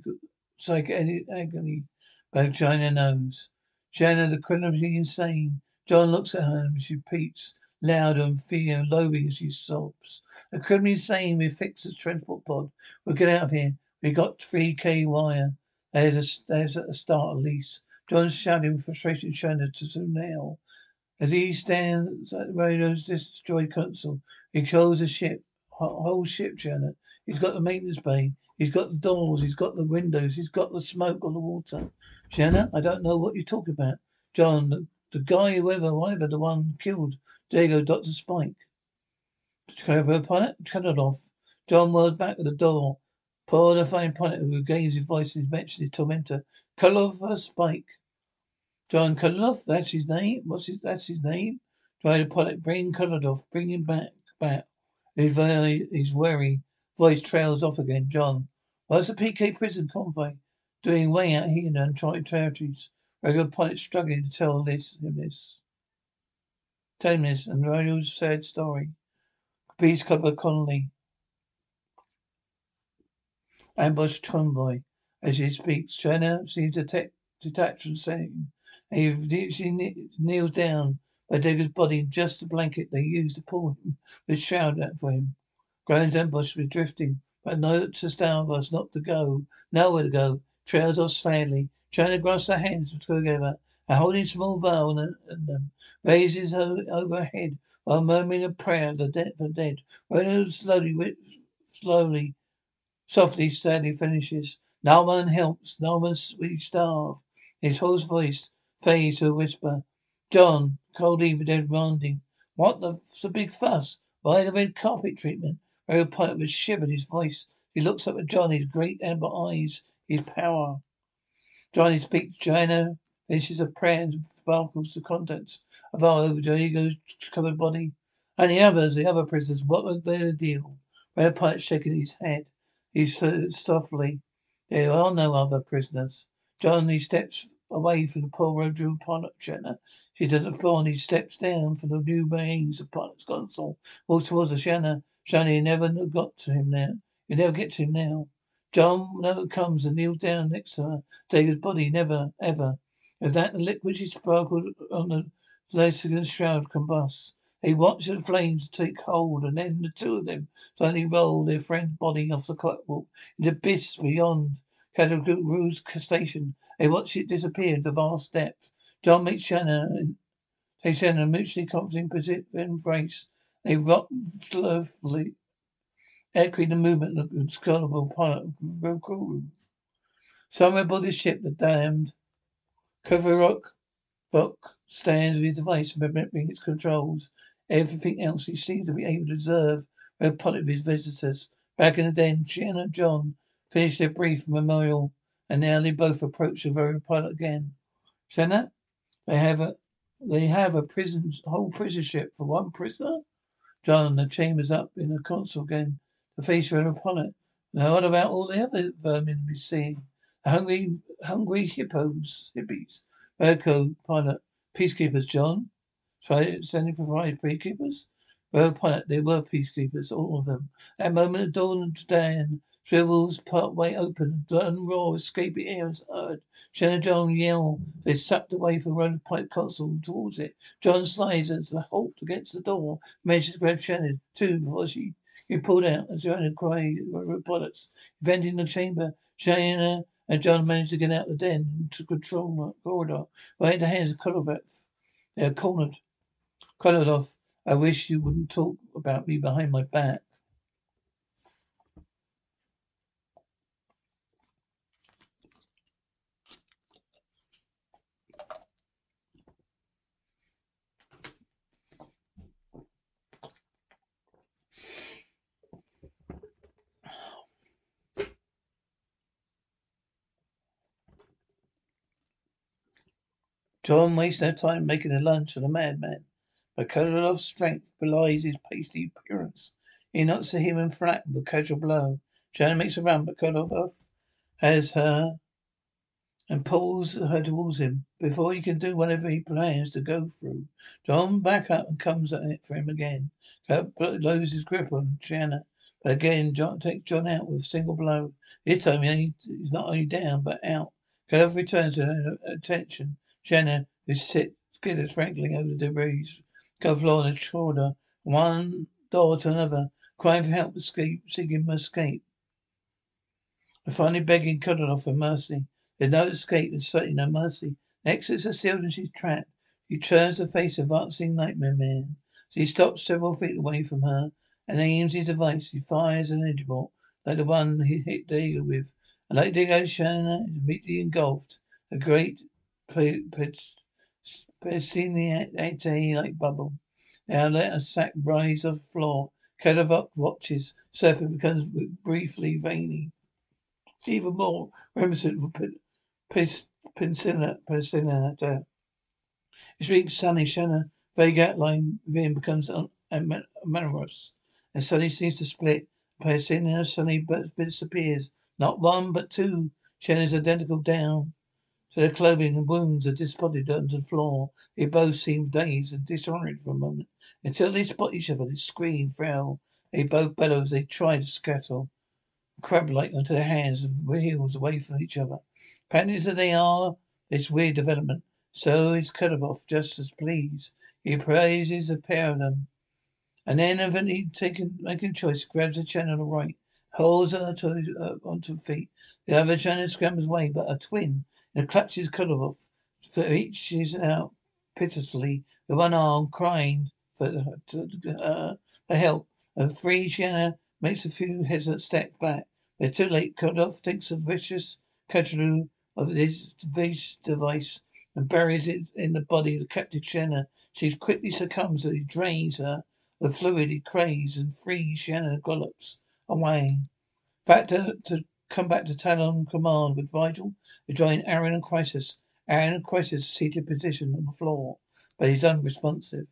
Psych any agony. But Chiana knows. Chiana, the criminally insane. John looks at her and she repeats, loud and fear loathing as she sobs. The criminally saying we fix the transport pod. We'll get out of here. We got 3K wire. There's a, there's a start at least. John's shouting frustration, shouting to now. As he stands at the radio's destroyed console, he controls the ship, whole ship, Janet. He's got the maintenance bay. He's got the doors. He's got the windows. He's got the smoke on the water. Chiana, I don't know what you're talking about. John, the the guy, whoever, whoever, the one killed D'Argo, Dr. Spike. Clever pilot, cut it off. John whirled back at the door. Poor the fine pilot who regains his voice and mentions his tormentor. Off a uh, Spike. John Cuddleoff, that's his name? What's his, that's his name? Try the pilot, bring Cuddleoff, bring him back, back. He's very, he's wary. Voice trails off again. John, what's the PK prison convoy doing way out here in uncharted territories? Regular pilot struggling to tell this him this. This and Radio's sad story. Please cover Connolly. Ambush convoy. As he speaks, Chiana seems to te- detach from saying. He, kneels down by David's body just the blanket they used to pull him with shroud for him. Graham's ambush was drifting, but no to starve us not to go. Nowhere to go. Trails off sadly. Chiana grasps her hands together and holding small vial and um, them, raises her over her head while murmuring a prayer for the dead. For dead. Reynolds slowly, slowly, softly, sadly finishes. No one helps. No one we starve. His hoarse voice fades to a whisper. John, cold even demanding. What the, the big fuss? Why the red carpet treatment? Ray Pilot was shivered his voice. He looks up at John, his great amber eyes, his power. Johnny speaks, Chiana finishes a prayer and sparkles the contents of our D'Argo's covered body. And the others, the other prisoners, what was their deal? Red Pilot shaking his head. He said softly, There are no other prisoners. Johnny steps away from the poor Rodrigo Pilot Shatner. She doesn't fall he steps down from the new remains of Pilot's console, walks towards the Chiana. Chiana, you never got to him now. You never get to him now. John never comes and kneels down next to her. David's body never, ever. With that, the liquid she sparkled on the Lexington shroud combusts. They watched the flames take hold, and then the two of them suddenly rolled their friend's body off the catwalk into the abyss beyond Rouge station. They watched it disappear into vast depth. John makes Shannon and takes Shannon mutually comforting embrace. They rock slowly echoing the movement of the inscrutable pilot Rokuru. Somewhere aboard the ship, the damned Kovarok Vok stands with his device remembering its controls. Everything else he seems to be able to observe part of his visitors. Back in the den, Shen and John finished their brief memorial, and now they both approach the very pilot again. Chiana, they have a they have a prison whole prison ship for one prisoner? John, the chamber's up in the console again. The face of upon it. Now what about all the other vermin we see? Hungry, hungry hippos, hippies. Verco, pilot, peacekeepers, John. Try sending for five peacekeepers? Well, pilot, they were peacekeepers, all of them. At moment, the dawn Dan Shrivels part way open, and roar, escaping is heard. Shannon John yell. They sucked away from the pipe console towards it. John slides into the halt against the door. To grab Shannon, too, before she he pulled out and surrounded cry bullets. Venting the chamber, Chiana and John managed to get out the den to control the corridor. Right in the hands of Kolovov. They are cornered. Kolovov, I wish you wouldn't talk about me behind my back. John wastes no time making a lunch for the madman. But Kolov's strength belies his pasty appearance. He knocks him in flat with a casual blow. Shannon makes a run, but Kolov has her and pulls her towards him before he can do whatever he plans to go through. John back up and comes at it for him again. Kurt loses his grip on Shannon. But again, John takes John out with a single blow. This time he's not only down, but out. Kolov returns to her attention. Jenna, who sits skidders frankly over the debris, go floor the shoulder, one door to another, crying for help, escape, seeking escape. And finally begging Kolarov for mercy. There's no escape, there's certainly no mercy. Next it's a sealed and she's trapped. She turns to face the advancing nightmare man. So he stops several feet away from her and aims his device. He fires an edge bolt like the one he hit D'Argo with. And like D'Argo, Chiana is immediately engulfed. A great Pacini like bubble. Now let a sack rise off the floor. Kolovok watches. Surface becomes briefly veiny. Even more reminiscent of Pincilla. Pincilla. Uh, it reads sunny Chiana. Vague outline within becomes amorous. And suddenly seems to split. Pincilla suddenly disappears. Not one, but two. Chiana's identical down. So their clothing and wounds are disposed onto the floor. They both seem dazed and disoriented for a moment. Until they spot each other, they scream, frown. They both bellow as they try to scuttle, crab-like onto their hands and heels away from each other. Panting as they are, this weird development, so is Kolovov just as pleased. He praises the pair of them. And then, evidently taking, making a choice, grabs the channel on the right, holds her to, uh, onto her feet. The other channel scrambles away, but a twin and clutches Kolarov. For each is out piteously, with one arm crying for uh, help. And free makes a few hesitant steps back. They're too late. Kudov takes a vicious control of this device and buries it in the body of Captain Chiana. She quickly succumbs as he drains her the fluid he craves and frees Chiana gallops away. Back to, to come back to Talyn Command with Vigil to join Aeryn and Crais. Aeryn and Crais seated position on the floor, but he's unresponsive.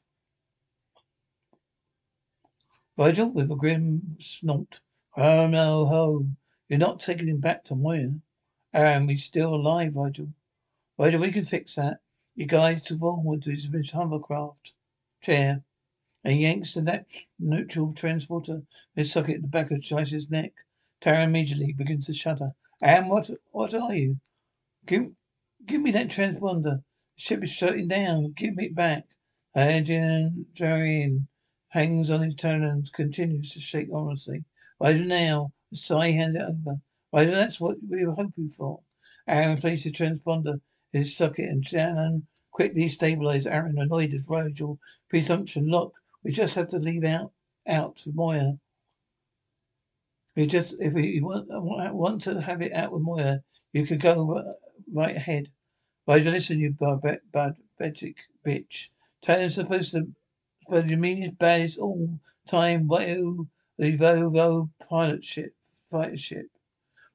Vigil with a grim snort. Oh no, ho. You're not taking him back to Moya. Aeryn, he's still alive, Vigil. Vigil, we can fix that. You guys to forward to his hovercraft chair and yanks the neutral transporter his socket at the back of Joyce's neck. Tara immediately begins to shudder. Aeryn, what what are you? Give give me that transponder. The ship is shutting down. Give me it back. Adrian Jarian hangs on his and continues to shake ominously. Right now, the sigh hands it over. Right, that's what we were hoping for. Aeryn placed the transponder in his socket and Shannon quickly stabilized Aeryn, annoyed at Virgil presumption. Look, we just have to leave out out Moya. We just if we want want to have it out with Moya, you could go right ahead. Virgil, listen, you barbaric bitch. Tell us supposed to but you mean as bad as all time Wao the Volvo pilot ship fighter ship.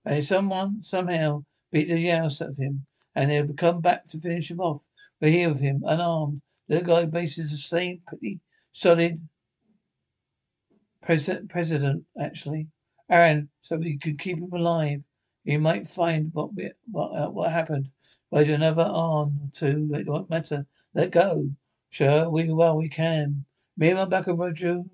And someone somehow beat the ass out of him and they'll come back to finish him off. We're here with him, unarmed. The guy bases the same pretty solid pres- president, actually. Aeryn, so we can keep him alive. You might find what we, what, uh, what happened. Wait another arm or. It won't matter. Let go. Sure, we well we can. Me and my back of Raju.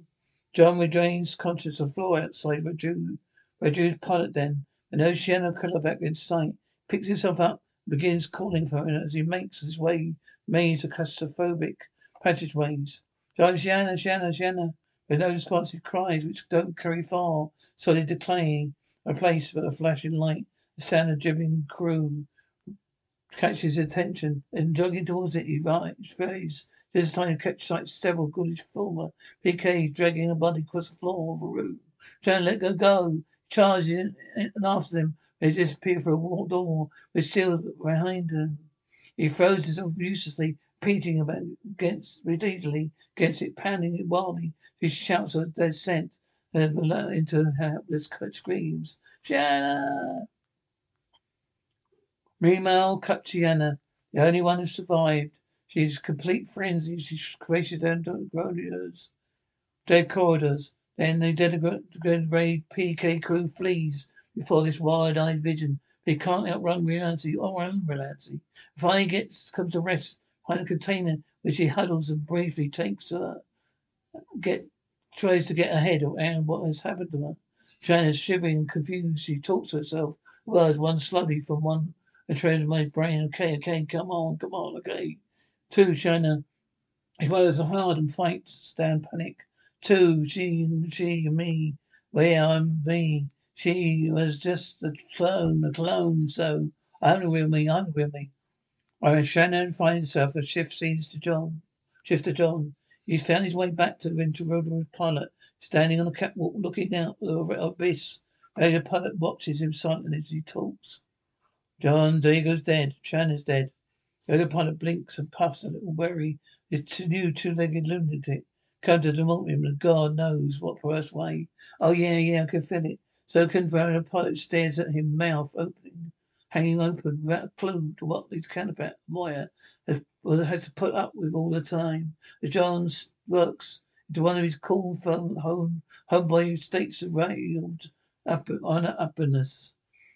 John regains conscious of floor outside Raju. Raju's pilot then. An Oceano Kilovac in sight. Picks himself up begins calling for him as he makes his way maze of claustrophobic passageways. John, Chiana, Chiana, Chiana. With no responsive cries which don't carry far. Solid decaying. A place but a flashing light. The sound of jibbing crew catches his attention. and jogging towards it, he rides. This time he catch sight of several ghoulish former PKs dragging a body across the floor of a room. Trying to let go go. Charges in, in, and after them. They disappear through a wall door with sealed behind them. He throws himself uselessly, about against repeatedly against it, pounding it wildly. He shouts of descent and into her helpless screams. Chiana! Meanwhile, Katiana, the only one who survived. She's complete frenzy. She's created corridors, dead corridors. Then the degenerate PK crew flees before this wild-eyed vision. They can't outrun reality or unreality. Finally gets comes to rest behind a container which he huddles and briefly takes her get tries to get ahead of and what has happened to her. Chiana's shivering and confused. She talks to herself. Words one slowly from one and trains my brain. Okay, okay, come on, come on, okay. Two, Chiana. Uh, it was a hard and fight, stand panic. Two, she she me. Where I'm me. She was just a clone, a clone, so only with me, only with me. When Shannon finds herself a shift scenes to John. Shift to John. He's found his way back to the interrogator pilot, standing on a catwalk looking out over the abyss. The pilot watches him silently as he talks. John D'Argo's dead. Shannon's dead. The other pilot blinks and puffs a little wary. The new two-legged lunatic come to demolish him, and God knows what worse way. Oh yeah, yeah, I can feel it. So confirmed, the pilot stares at him, mouth opening, hanging open, without a clue to what these cannibal Moya has, has to put up with all the time. As John works into one of his cool phone home homeboy states of railed up on upperness.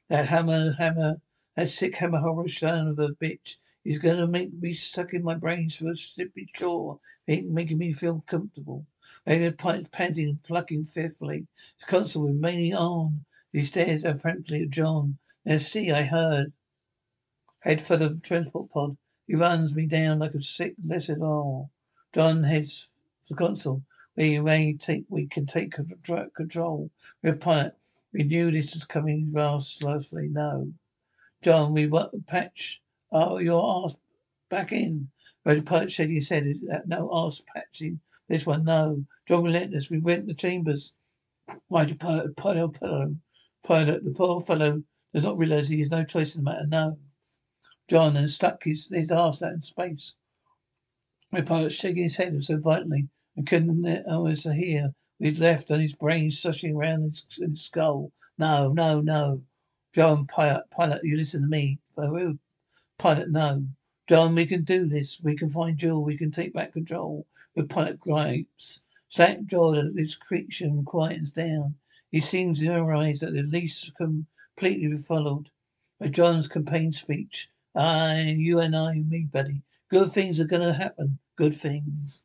That hammer, hammer, that sick hammer horror son of a bitch is gonna make me sucking my brains for a stupid chore, ain't making me feel comfortable. David panting and plucking fearfully. His console remaining on. He stares unfriendly at John. Now see, I heard. Head for the transport pod. He runs me down like a sick blessed all. John heads for the console. We may take we can take control. We're a pilot. We knew this was coming rather slowly. No. John, we what patch oh your ass back in. Red pilot said he said Is that no ass patching? This one, no. John relentless. We went the chambers. Why do pilot pilot pillow? Pilot, the poor fellow does not realize he has no choice in the matter. now. John and stuck his, his ass out in space. My pilot shaking his head so violently and couldn't almost hear with left and his brain slushing around his, his skull. No, no, no. John, pilot, pilot, you listen to me. For Pilot, no. John, we can do this. We can find Jool. We can take back control. With pilot gripes. Slack Jordan, this creature quietens down. He seems to realize that the lease completely be followed. By John's campaign speech. I, you and I, me, buddy. Good things are gonna happen. Good things.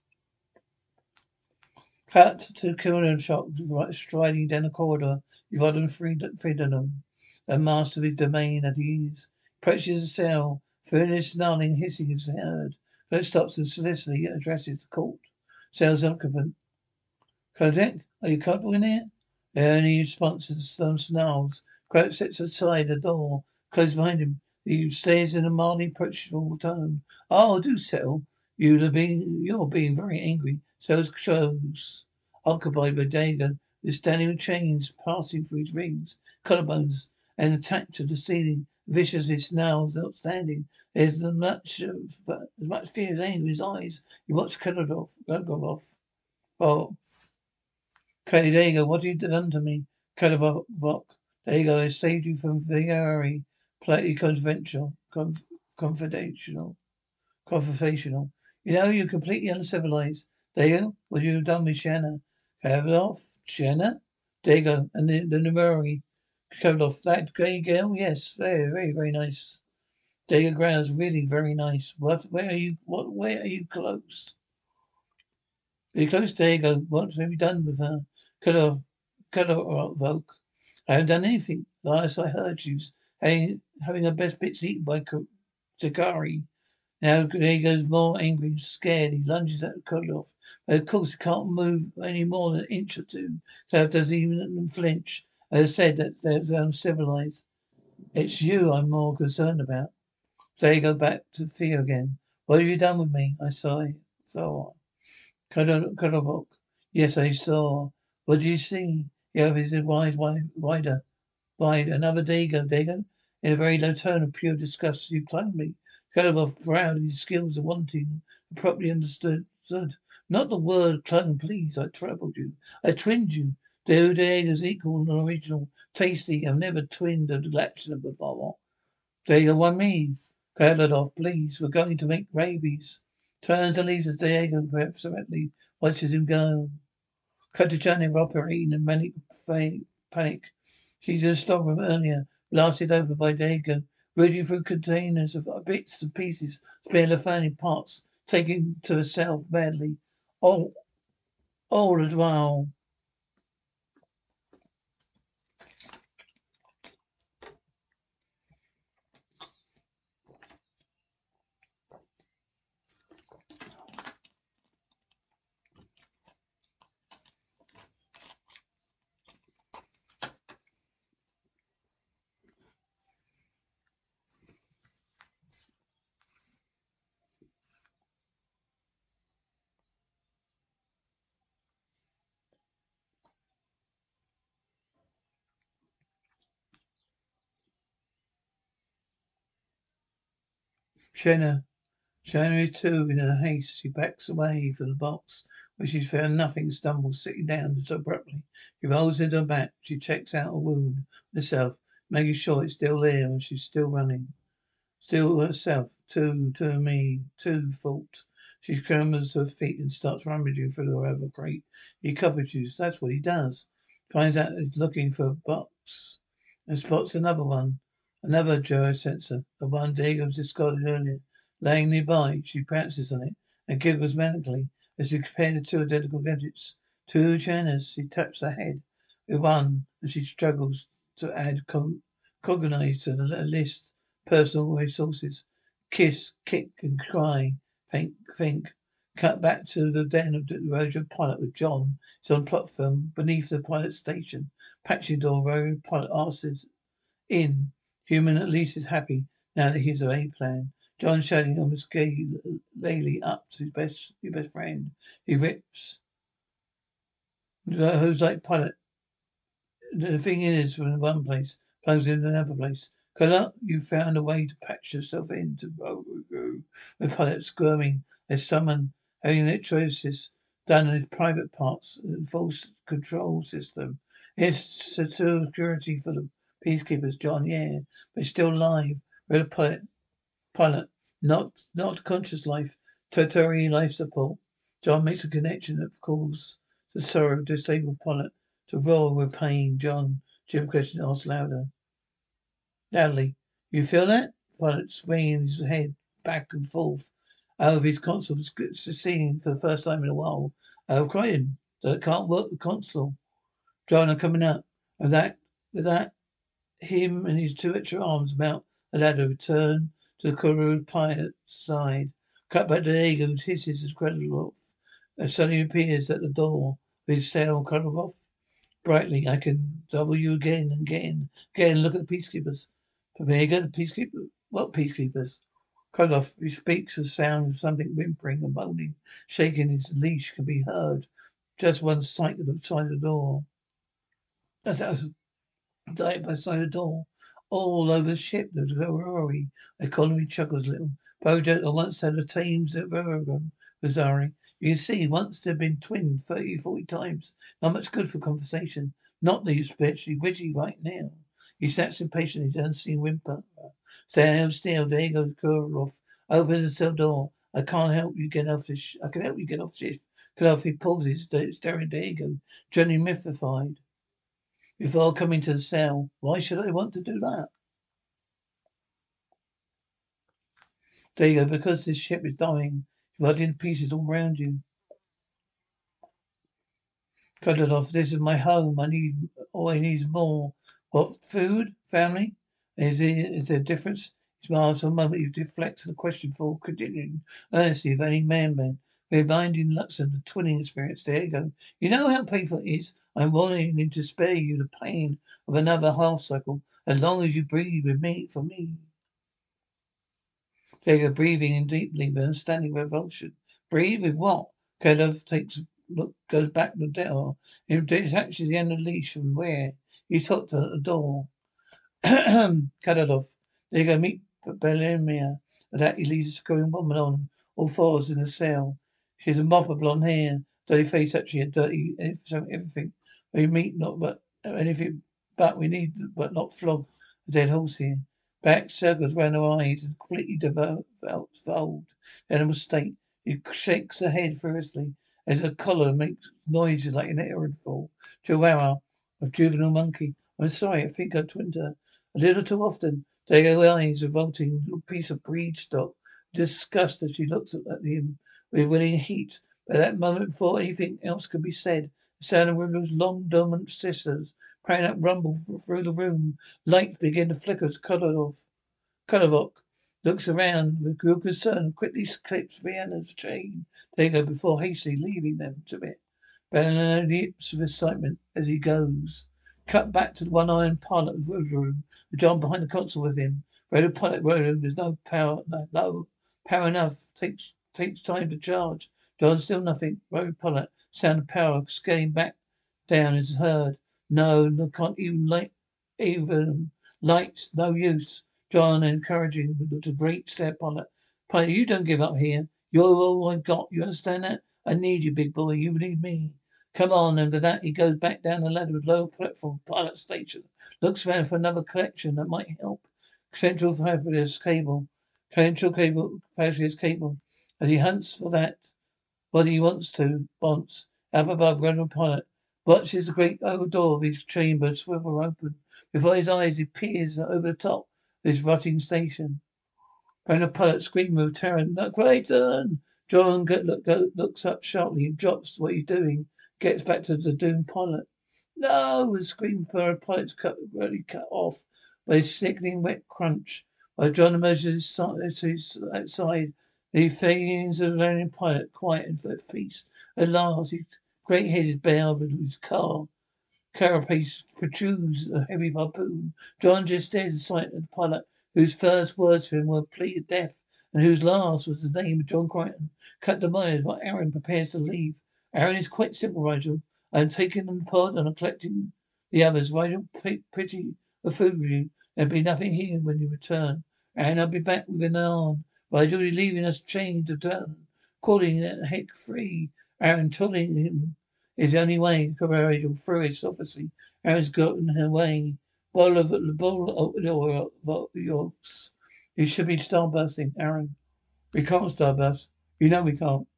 Cut to Kieran Shock striding down the corridor. Yvonne Freedom, a master of his domain he is. Approaches the cell. Furnace snarling, hissing is heard. Clerk stops and solicitously addresses the court. Cell's occupant. Kodak, are you comfortable in here? Any response to some snarls. Croat sets aside the door, closed behind him. He stares in a mildly approachable tone. Oh, do settle. You're being, you're being very angry. Cell's close. Occupied by D'Argo, with standing chains passing through his rings, collarbones, and attached to the ceiling. Viciously snarls outstanding. There's as much, as much fear as anger in his eyes. He watched Kedorov, Kedorov. Oh, Okay, there you go. What have you done to me? Kedorov, there you go. I saved you from very politely confidential, conf- confidential, conversational. You know, you're completely uncivilized. You. What you have done with Chiana. Kedorov, Chiana? There you go. And the, the Numeri. Kedorov, that gay girl? Yes, very, very, very nice. Dega grounds really very nice. What? Where are you? What? Where are you close? Are you close, Dega? What have you done with her? Could have, have, Volk. I haven't done anything. Last I heard, she was having her best bits eaten by Zakari. Now D'Argo's more angry and scared. He lunges at Kodlov. But of course he can't move any more than an inch or two. Cloud doesn't even flinch. As I said, that they're uncivilized. It's you I'm more concerned about. You go back to Theo again. What have you done with me? I saw. Saw. Kodovok. Yes, I saw. What do you see? He opens his eyes wider. Wide. Another D'Argo. D'Argo? In a very low tone of pure disgust, you clone me. Kodovok, proud of his skills of wanting properly understood. Not the word clone, please. I troubled you. I twinned you. Two D'Argos equal and original. Tasty. I've never twinned a collection before. D'Argo won me. Khalidov, please, we're going to make rabies. Turns and leaves D'Argo separately, watches him go. To Janet operating in manic panic. She's in a stockroom earlier, blasted over by D'Argo, rooting through containers of bits and pieces, spare Lefani parts, taking to herself badly. All, all the while. Chiana. January 2, in a haste, she backs away from the box where she's found nothing, stumbles, sitting down so abruptly. She rolls into her back. She checks out a wound herself, making sure it's still there and she's still running. Still herself. Two, to me, two, fault. She scrambles to her feet and starts rummaging through her other crate. He you. That's what he does. Finds out he's looking for a box and spots another one. Another gyro sensor, the one D'Argo's discarded earlier, laying nearby. She pounces on it and giggles manically as she compares the two identical gadgets. Two channels. She taps her head with one and she struggles to add cognize to the list. Personal resources. Kiss, kick and cry. Think, think. Cut back to the den of the Roger pilot with John. He's on platform beneath the pilot station. Patching door, Roger pilot asks in. Human at least is happy now that he's a plan. John shouting almost gaily up to his best his best friend. He rips. Who's like pilot? the thing is from one place, plugs in another place. Colonel, you found a way to patch yourself into with pilot squirming. There's someone having electrolysis done in his private parts, false control system. It's a security for the peacekeepers, John, yeah. But still alive. Red pilot pilot. Not not conscious life. Territory life support. John makes a connection that calls the sorrow disabled pilot to roll with pain. John, Jim question asks louder. Loudly. You feel that? Pilot swinging his head back and forth out of his console, seeing for the first time in a while. Oh, crying that can't work the console. John, I'm coming up. With that, with that, him and his two extra arms mount the ladder, return to the pilot's side. Cut back to D'Argo, hisses as Kradulov suddenly appears at the door with his cut off. Brightly, I can double you again and again. Again, look at the peacekeepers. Vega, the peacekeepers. What peacekeepers? Koloff, who speaks a sound of something whimpering and moaning, shaking his leash, can be heard just one sight of the side of the door. That's right by the side of door. All over the ship there's a Rori. Economy chuckles a little. Bojo once had a Thames at Rosari. You can see, once they've been twinned thirty, forty times. Not much good for conversation. Not you're especially witty right now. He snaps impatiently, unseen whimper. Uh, Stand still, there goes Kurov. Opens the cell door. I can't help you get off this. Sh- I can help you get off shift. He pauses, staring at D'Argo, generally mystified. Before coming to the cell, why should I want to do that? D'Argo, because this ship is dying. Divided in pieces all round you. Kudladov, this is my home. I need, all I need is more. What, food? Family? Is there, is there a difference? He smiles for a moment. He deflects the question for continuing earnestly of any man man. We're Reminding Luxan the twinning experience. There you go. You know how painful it is. I'm willing to spare you the pain of another half cycle as long as you breathe with me for me. Go, breathing in deeply with understanding revulsion. Breathe with what? Kedov takes look goes back to the door. He detaches the end of the leash from where? He's hooked at the door. Kadalov. There you go, meet Belemia. With that, he leads a screaming woman on all fours in the cell. She has a mop of blonde hair, dirty face, actually a dirty everything. We meet not but if anything, but we need but not flog a dead horse here. Back circles round her eyes and completely devolved. Animal state. He shakes her head furiously as her collar makes noises like an irritable chihuahua of juvenile monkey. I'm sorry, I think I twinned her. A little too often. Their eyes revolting little piece of breed stock. Disgust as she looks at him with willing heat. But that moment before anything else could be said, the sound of those long dormant sisters praying up rumble through the room. Lights begin to flicker as Kolovov. Kolovok looks around with real concern quickly clips Vienna's chain. They go before hastily leaving them to it. Bellowing lips of excitement as he goes. Cut back to the one iron pilot of the room, with John behind the console with him. Radio pilot room, there's no power, no, no power enough. Takes takes time to charge. John, still nothing. Radio pilot, sound of power scaling back down is heard. No, no, can't even light, even lights, no use. John encouraging with a great step on pilot. Pilot, you don't give up here. You're all I've got. You understand that? I need you, big boy. You need me. Come on, and with that he goes back down the ladder with low platform pilot station. Looks around for another connection that might help. Central Fabulous cable. Central cable Fabulous cable. As he hunts for that what he wants to, wants. Up above, General Pilot watches the great old door of his chamber swivel open. Before his eyes he peers over the top of his rotting station. General Pilot screams with terror, "Not Crichton!" John look, go, looks up sharply and drops what he's doing gets back to the doomed pilot. No! The scream for a pilot's cut, really cut off by a sickening wet crunch. While John emerges outside, he feigns a lonely pilot, quiet and at feast. At last, his great head is with his car. Carapace protrudes a heavy harpoon. John just stares aside at the pilot, whose first words to him were a plea of death, and whose last was the name of John Crichton. Cut the Myers while Aeryn prepares to leave. Aeryn is quite simple, Rygel. I am taking them pod and I'm collecting the others. Rygel, pretty the food with you. There'll be nothing here when you return. And I'll be back within an hour. Rygel, you're leaving us chained to turn. Calling that heck free. Aeryn telling him is the only way. Rygel through his officer. Aeryn's gotten her way. Bowl of the bowl of yours. You should be starbursting, Aeryn. We can't starburst. You know we can't.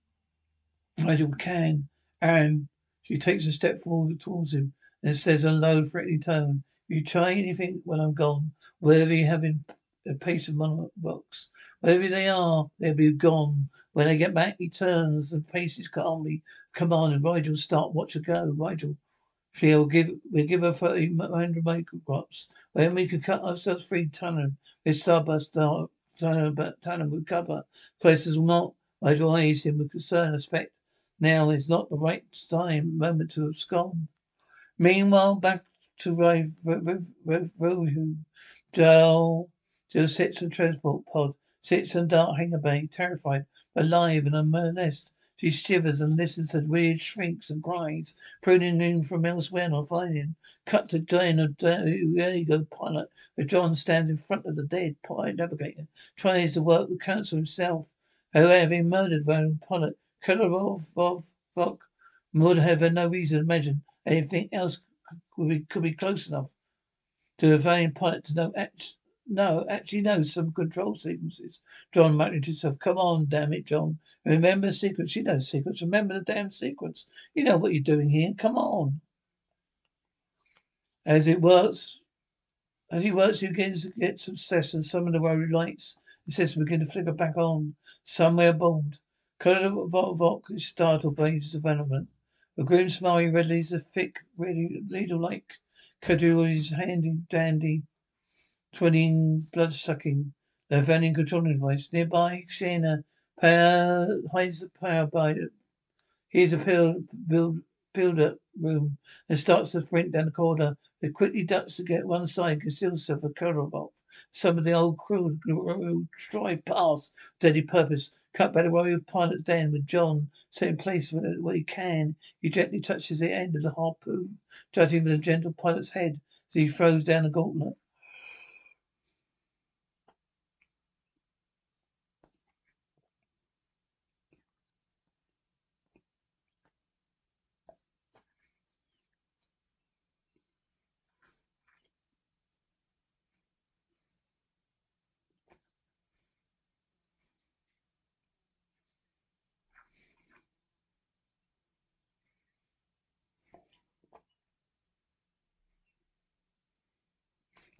Rygel can. Aeryn. She takes a step forward towards him and says in a low, threatening tone, You try anything when I'm gone, wherever you have in a piece of my rocks. Wherever they are, they'll be gone. When I get back, he turns and faces calmly, commanding Rygel, start, watch her go. Rygel, she'll give, we'll give her 30 hundred crops. When we can cut ourselves free, Tunnel, with Starburst, Tunnel, Tunnel will cover. Places will not. Rygel eyes him with concern, expect. Now is not the right time, moment to abscond. Meanwhile, back to Rohu. Jool, Jool sits in transport pod, sits in dark hangar bay, terrified, alive and unmolested. She shivers and listens to weird shrieks and cries, pruning in from elsewhere not finding. Cut to Dana D'Argo pilot, where John stands in front of the dead pilot navigator, tries to work with counsel himself. However, having murdered Van Pilot, Kolorov would have no reason to imagine anything else could be, could be close enough to a valiant pilot to know act, no, actually no. some control sequences. John muttered to himself, Come on, damn it, John. Remember the sequence. You know the sequence. Remember the damn sequence. You know what you're doing here. Come on. As it works, as he works, he begins to get success and some of the rotary lights and system begin to flicker back on. Somewhere aboard. Colonel Vok is startled by his development. A grim smile readily is a thick, really needle-like his handy dandy, twinning, blood-sucking, Lavanian controlling device. Nearby, Chiana power, hides the power by Here's a pill, build, build-up room and starts to sprint down the corridor. It quickly ducks to get one side, and conceals herself a Korovov. Some of the old crew drive past, deadly purpose. Cut by the royal pilot's den with John set in place where he can. He gently touches the end of the harpoon, judging the gentle pilot's head as he throws down the gauntlet.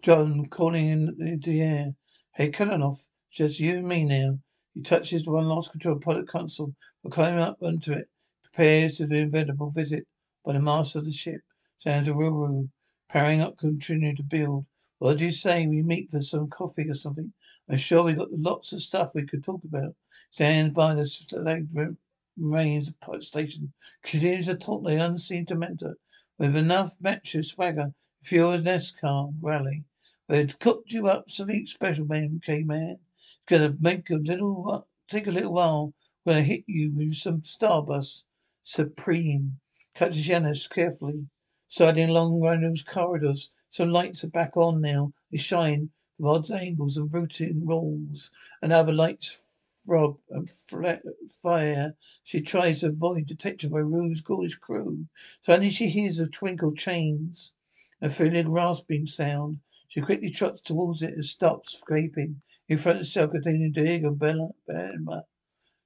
John calling in the air. Hey, Kalanov, just you and me now. He touches the one last control pilot console, but climbing up onto it, prepares for the inevitable visit by the master of the ship. Sounds of Ruru, powering up, continuing to build. What do you say we meet for some coffee or something? I'm sure we've got lots of stuff we could talk about. Stands by the remains of pilot station, continues to talk the unseen tormentor. With enough macho swagger, fuel NASCAR rally. We've cooked you up something special, man, okay, man. It's gonna make a little, take a little while. We're hit you with some Starburst Supreme. Cut to Janice carefully. Siding along those corridors. Some lights are back on now. They shine from odd angles and routine rolls. And other lights throb and fire. She tries to avoid detection by Rue's ghoulish crew. Suddenly she hears the twinkle chains. A familiar rasping sound. She quickly trots towards it and stops, scraping. In front of cell containing D'Argo Bella Bella.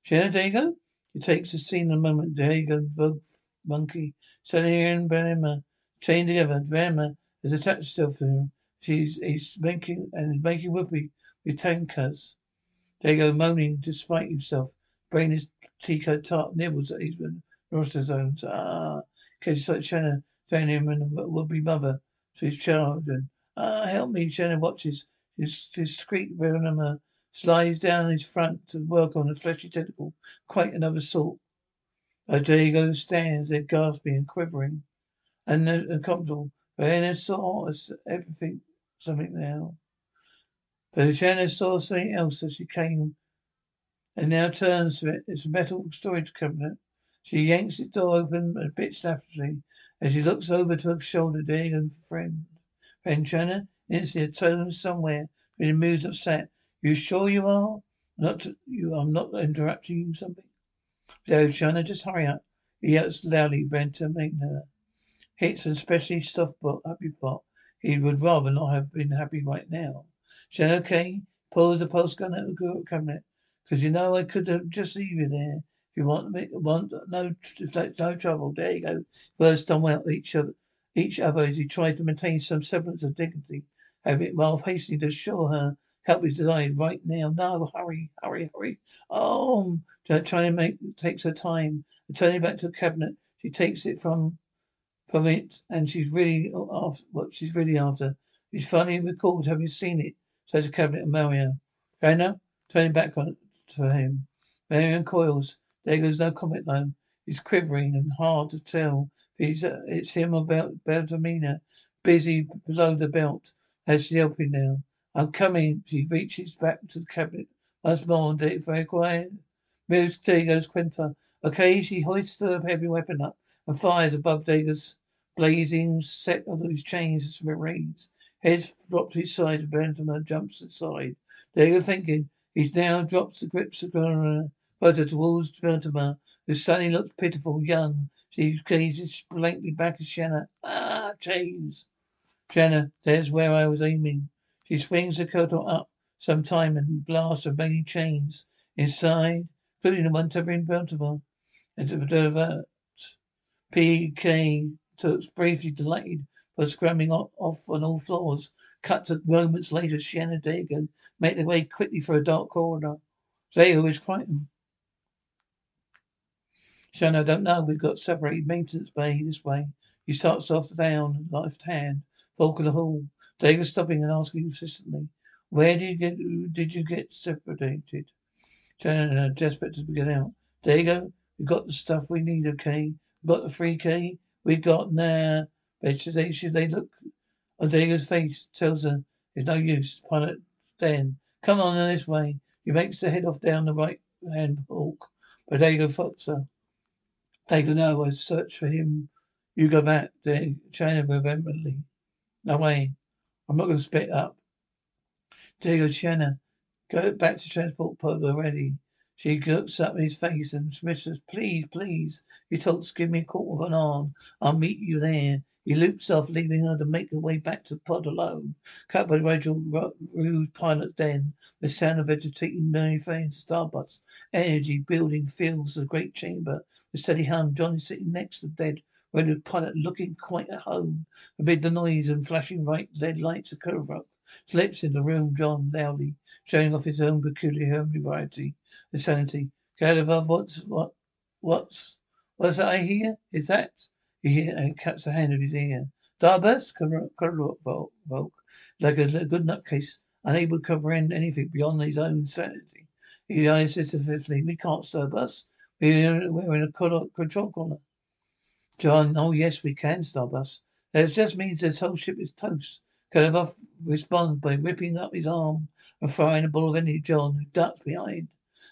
D'Argo? It takes the scene a moment. D'Argo and Monkey, Celia and Bella chained together. Bella has attached herself to him. She's he's making and making whoopee with tankers. D'Argo moaning despite himself. Brain is teacup tart nibbles at his zones. Ah, catches like telling him and will-be mother to his children. Ah, help me, Chiana watches. His discreet Venomar slides down his front to work on a fleshy tentacle. Quite another sort. Uh, D'Argo stands there gasping and quivering and uncomfortable. But saw everything, something now. But Chiana saw something else as she came and now turns to it. It's a metal storage cabinet. She yanks its door open a bit snappily As she looks over to her shoulder, you go, friend. Friend Chiana, instantly a tone somewhere, being amused upset. You sure you are? Not you I'm not interrupting you something? So Chiana, just hurry up. He yells loudly, make her. Hits and especially soft bot, happy pot. He would rather not have been happy right now. Shan, okay? Pulls the post gun at the cabinet. Cause you know I could have just leave you there. If you want me, want no, if that's no trouble. There you go. First on well each other, each other as he tried to maintain some semblance of dignity. Having while hastening to assure her help is desired right now. No, hurry, hurry, hurry. Um, oh, trying to make takes her time. And turning back to the cabinet, she takes it from from it, and she's really uh, after what she's really after. He's finally recalled having seen it. So the cabinet of Mario. Anna, turning back on to him. Marion coils. There goes no comment though. He's quivering and hard to tell. Uh, it's him about Beltramina. Busy below the belt. She helping now? I'm coming. She reaches back to the cabinet once more and very quiet. Moves D'Argo's Qualta. Okay, she hoists the heavy weapon up and fires above D'Argo's blazing set of those chains and smithereens. Head dropped to his side and Benjamin jumps aside. D'Argo thinking. He now drops the grips of her photo towards Benjamin, who suddenly looks pitiful, young. She gazes blankly back at Chiana. Ah, chains. Chiana, there's where I was aiming. She swings the curtain up some time and blasts of many chains inside, including one covering Baltimore. And to divert, PK looks briefly delighted for scrambling off on all floors. Cut to moments later, and D'Argo make their way quickly through a dark corridor. D'Argo is frightened. Chiana, I don't know. We've got separated maintenance bay this way. He starts off down, left hand, the hall. D'Argo stopping and asking insistently, Where did you get did you get separated? Shanna uh, desperate to get out. D'Argo, we got the stuff we need, okay? We got the free key. We got now. nah they should they look on D'Argo's face tells her it's no use. Pilot then come on this way. He makes the head off down the right hand walk. But D'Argo followed her. No, I search for him. You go back there, Chiana vehemently. No way. I'm not gonna split up. D'Argo Chiana, go back to transport pod already. She looks up in his face and whispers, Please, please. He talks, give me a quarter of an hour. I'll meet you there. He loops off, leaving her to make her way back to pod alone. Cut by Rude pilot den. The sound of vegetating methane starburst. Energy building fills the great chamber. The steady hum. John is sitting next to the dead Reginald pilot looking quite at home. Amid the noise and flashing bright lead lights of Covert. Slips in the room John loudly, showing off his own peculiar variety and sanity. Gadiva, what's what what's what's that I hear? Is that he hear, and cuts the hand of his ear. Darbus, Volk, like a good nutcase, unable to comprehend anything beyond his own sanity. He eyes fifthly, we can't stir us. We're, we're in a control corner. John, oh yes, we can, stop us. That just means this whole ship is toast. Kadavov responds by whipping up his arm and firing a ball of energy John, who ducks behind.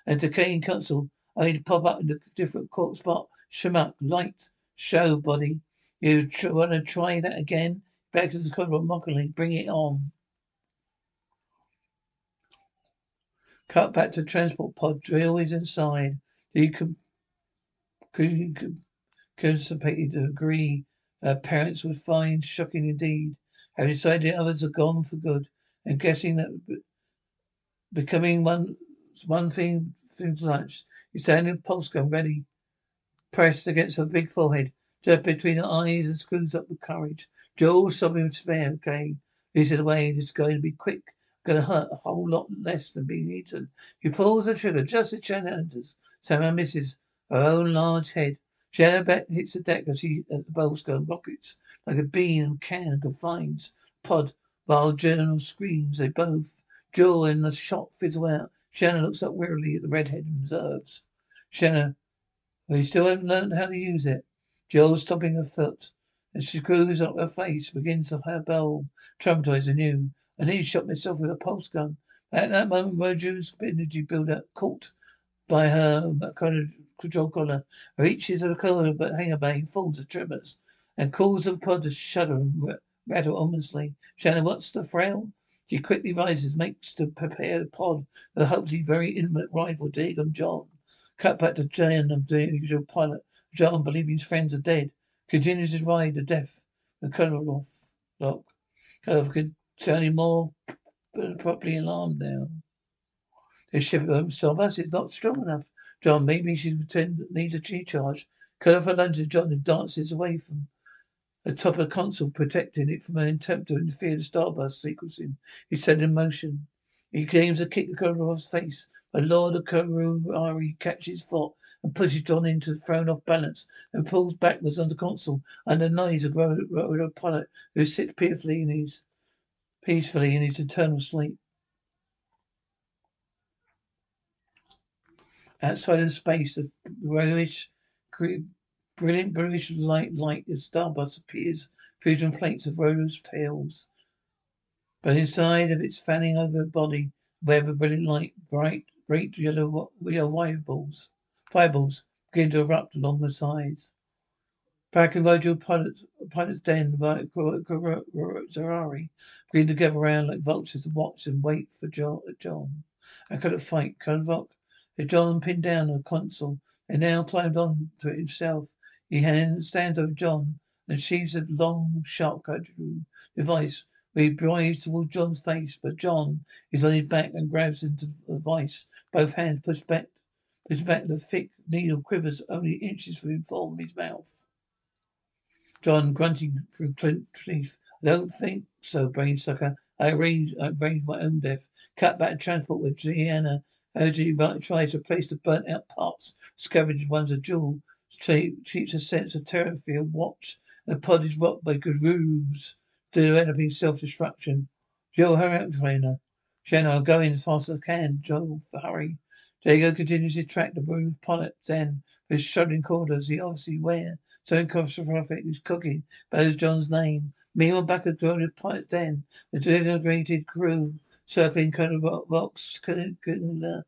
And decaying console, only to pop up in a different court spot. Shamak, light, Show, buddy. You tr- want to try that again? Back to the corridor mockingly. Bring it on. Cut back to transport pod. Drill is inside. You can constipated to agree that parents would find shocking indeed. Having decided others are gone for good, and guessing that becoming one one thing through lunch, you stand in pulse gun ready pressed against her big forehead, just between her eyes and screws up with courage. Jool sobbing with despair. Okay, this is the way. This is going to be quick. Gonna hurt a whole lot less than being eaten. She pulls the trigger just as Chiana enters. Samara misses her own large head. Chiana back hits the deck as she at the bolster and rockets like a bee in a can confines pod while Journal screams. They both Jool and the shot fizzle out. Chiana looks up wearily at the redhead and observes. Chiana well, you still haven't learned how to use it. Jool stomping her foot. As she screws up her face, begins to her bell, traumatized anew. I nearly shot myself with a pulse gun. At that moment, Roju's energy builder caught by her collar, reaches the collar but hanger bay, falls to tremors. and calls pod to shudder and rattle ominously. Chiana, what's the frail? She quickly rises, makes to prepare the pod for the hopefully very intimate rival, Diego John. Cut back to Jan of the usual pilot. John, believing his friends are dead, continues his ride to death. The colonel Kurloff lock. Kurloff could sounding more but properly alarmed now. The won't stop us. It's not strong enough. John, maybe she needs a G-charge. Kurloff lunges John and dances away from the top of the console, protecting it from an attempt to interfere with starburst sequencing. He set in motion. He aims a kick Kurloff's face, but Lord of Kurari catches foot and pushes John into the thrown off balance and pulls backwards on the console the nose of a pilot who sits peacefully in his peacefully in his eternal sleep. Outside of space, the bluish, brilliant bluish light light of starburst appears through some plates of rose tails. But inside of its fanning over the body, web of brilliant light, bright, great yellow, yellow fireballs, fireballs begin to erupt along the sides. Back in Virgil pilot's, pilot's den, Zerari begin to gather around like vultures to watch and wait for John. I couldn't fight. Convoc John pinned down the console and now climbed on to it himself. He stands over John and sheaves a long, sharp device where he drives towards John's face, but John is on his back and grabs into the device. Both hands push back, push back. The thick needle quivers only inches from his mouth. John grunting through clenched teeth. I don't think so, brain sucker. I arranged, I arranged my own death. Cut back transport with Gianna. Urgently tries to replace the burnt out parts. Scavenged ones a jewel. Keeps a sense of terror field watch. The pod is rocked by grooves, developing self-destruction. Jool, hurry up, trainer. Chiana, I'll go in as fast as I can. Jool, hurry. D'Argo continues to track the bruised pilot. Then, for his shuddering quarters, he obviously where Something catastrophic is cooking. Bears John's name. Meanwhile, back at the pilot den, the disintegrated crew circling rocks, Candunia,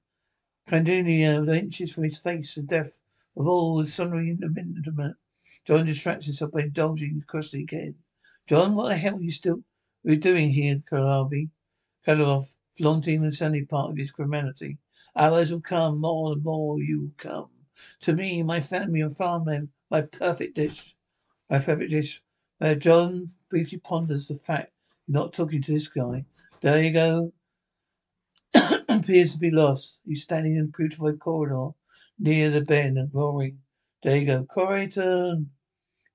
the inches from his face, the death of all the sundry intimate. John distracts himself by indulging costly again. John, what the hell are you still are you doing here, Karabi? Kadyrov, flaunting the sunny part of his criminality. Hours will come, more and more you will come. To me, my family and farmland my perfect dish. My perfect dish. Uh, John briefly ponders the fact you're not talking to this guy. There you go. appears to be lost. He's standing in a putrefied corridor near the bed and roaring. There you go. Corrigan.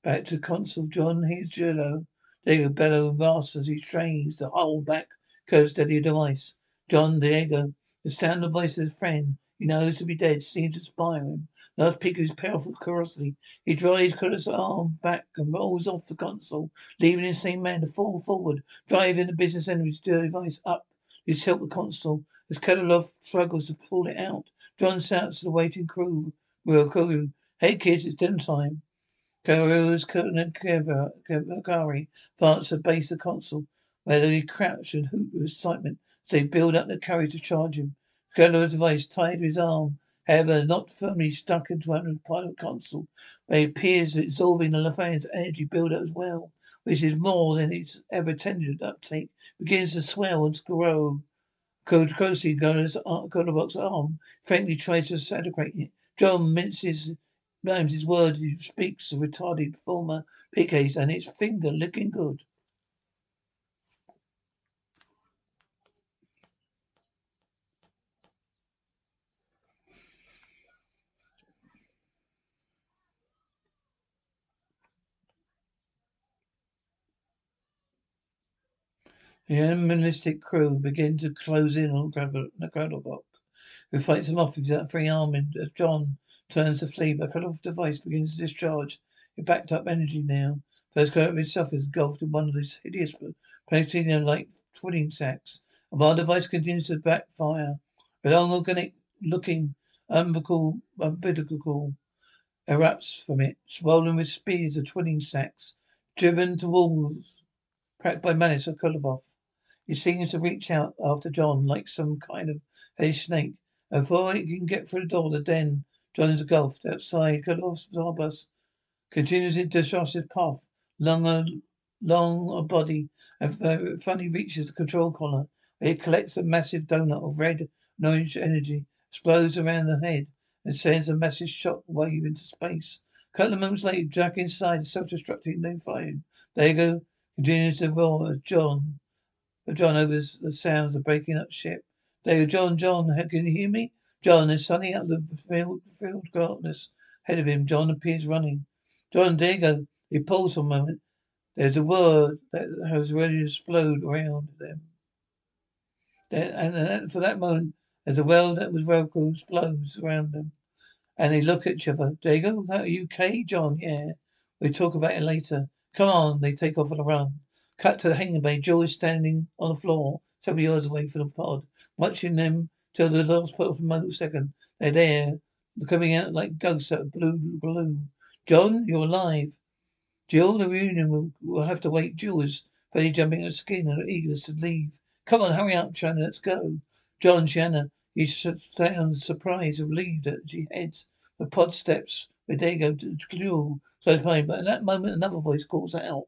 Back to Consul John he's Jello. D'Argo bellow and rasp as he strains to hold back curve steady device. John D'Argo. The sound of voice of his friend he knows to be dead seems to inspire him. Last peak of his powerful ferocity, he drives Curtis' arm um, back and rolls off the console, leaving the insane man to fall forward, driving the business end of his device up to help the console. As Kadyrov struggles to pull it out, John shouts to the waiting crew, Will crew, Hey kids, it's dinner time. Karuz and Kari advance to base the console, where they crouch and hoot with excitement as they build up their courage to charge him. Kadyrov's device tied to his arm However, not firmly stuck into of pilot console, it appears absorbing the Leviathan's energy build-up as well, which is more than its ever tended uptake, begins to swell and grow. Closely Goldbox uh, arm frankly tries to saturate it. John minces his words he speaks of retarded former PKs and its finger looking good. The animalistic crew begin to close in on Nakradovok, who fights them off with that free arm as John turns to flee. The cut-off device begins to discharge. It backed up energy now. First Kadyrov itself is engulfed in one of these hideous platinum-like twinning sacks. And while the device continues to backfire, a long organic looking umbilical, umbilical erupts from it, swollen with spears of twinning sacks, driven to walls, cracked by Manis of Kulovov. He seems to reach out after John like some kind of hellish snake. And before he can get through the door the den, John is engulfed. Outside, Kulov's bus continues his disastrous path long a long a body, and finally reaches the control collar. Where it collects a massive donut of red and orange energy, explodes around the head, and sends a massive shock wave into space. A couple of moments later, Jack inside self-destructing new fire. D'Argo continues to roar as John, John over the sounds of breaking up ship. D'Argo, John, John, can you hear me? John is sunning out of the field, field darkness ahead of him. John appears running. John, D'Argo. He pause for a moment. There's a word that has ready to explode around them. And uh, for that moment, as a well that was welcome explodes around them. And they look at each other. D'Argo, are you okay? John, yeah. We'll talk about it later. Come on. They take off on a run. Cut to the hangar bay. Jool is standing on the floor, several yards away from the pod, watching them till the last put off a second. They're there, coming out like ghosts out of blue balloon. John, you're alive. Jool, the reunion will, will have to wait. Jool is fairly jumping at skin and eager to leave. Come on, hurry up, Chiana, let's go. John, Chiana, he sounds surprised, relieved that she heads the pod steps where they go to Jool. So fine, but at that moment another voice calls out.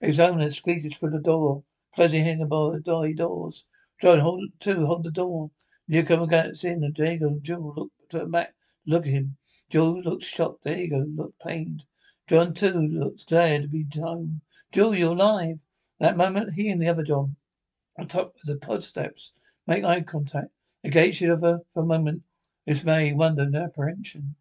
His owner squeezes through the door, closing him about the door, doors. John, hold too, hold the door. Newcomer gets in and D'Argo and Jool look to the back, look at him. Jool looks shocked. D'Argo looks pained. John too looks glad to be home. Jool, you're alive. That moment, he and the other John, on top of the pod steps, make eye contact. They gaze each other for a moment, dismay, wonder, and apprehension.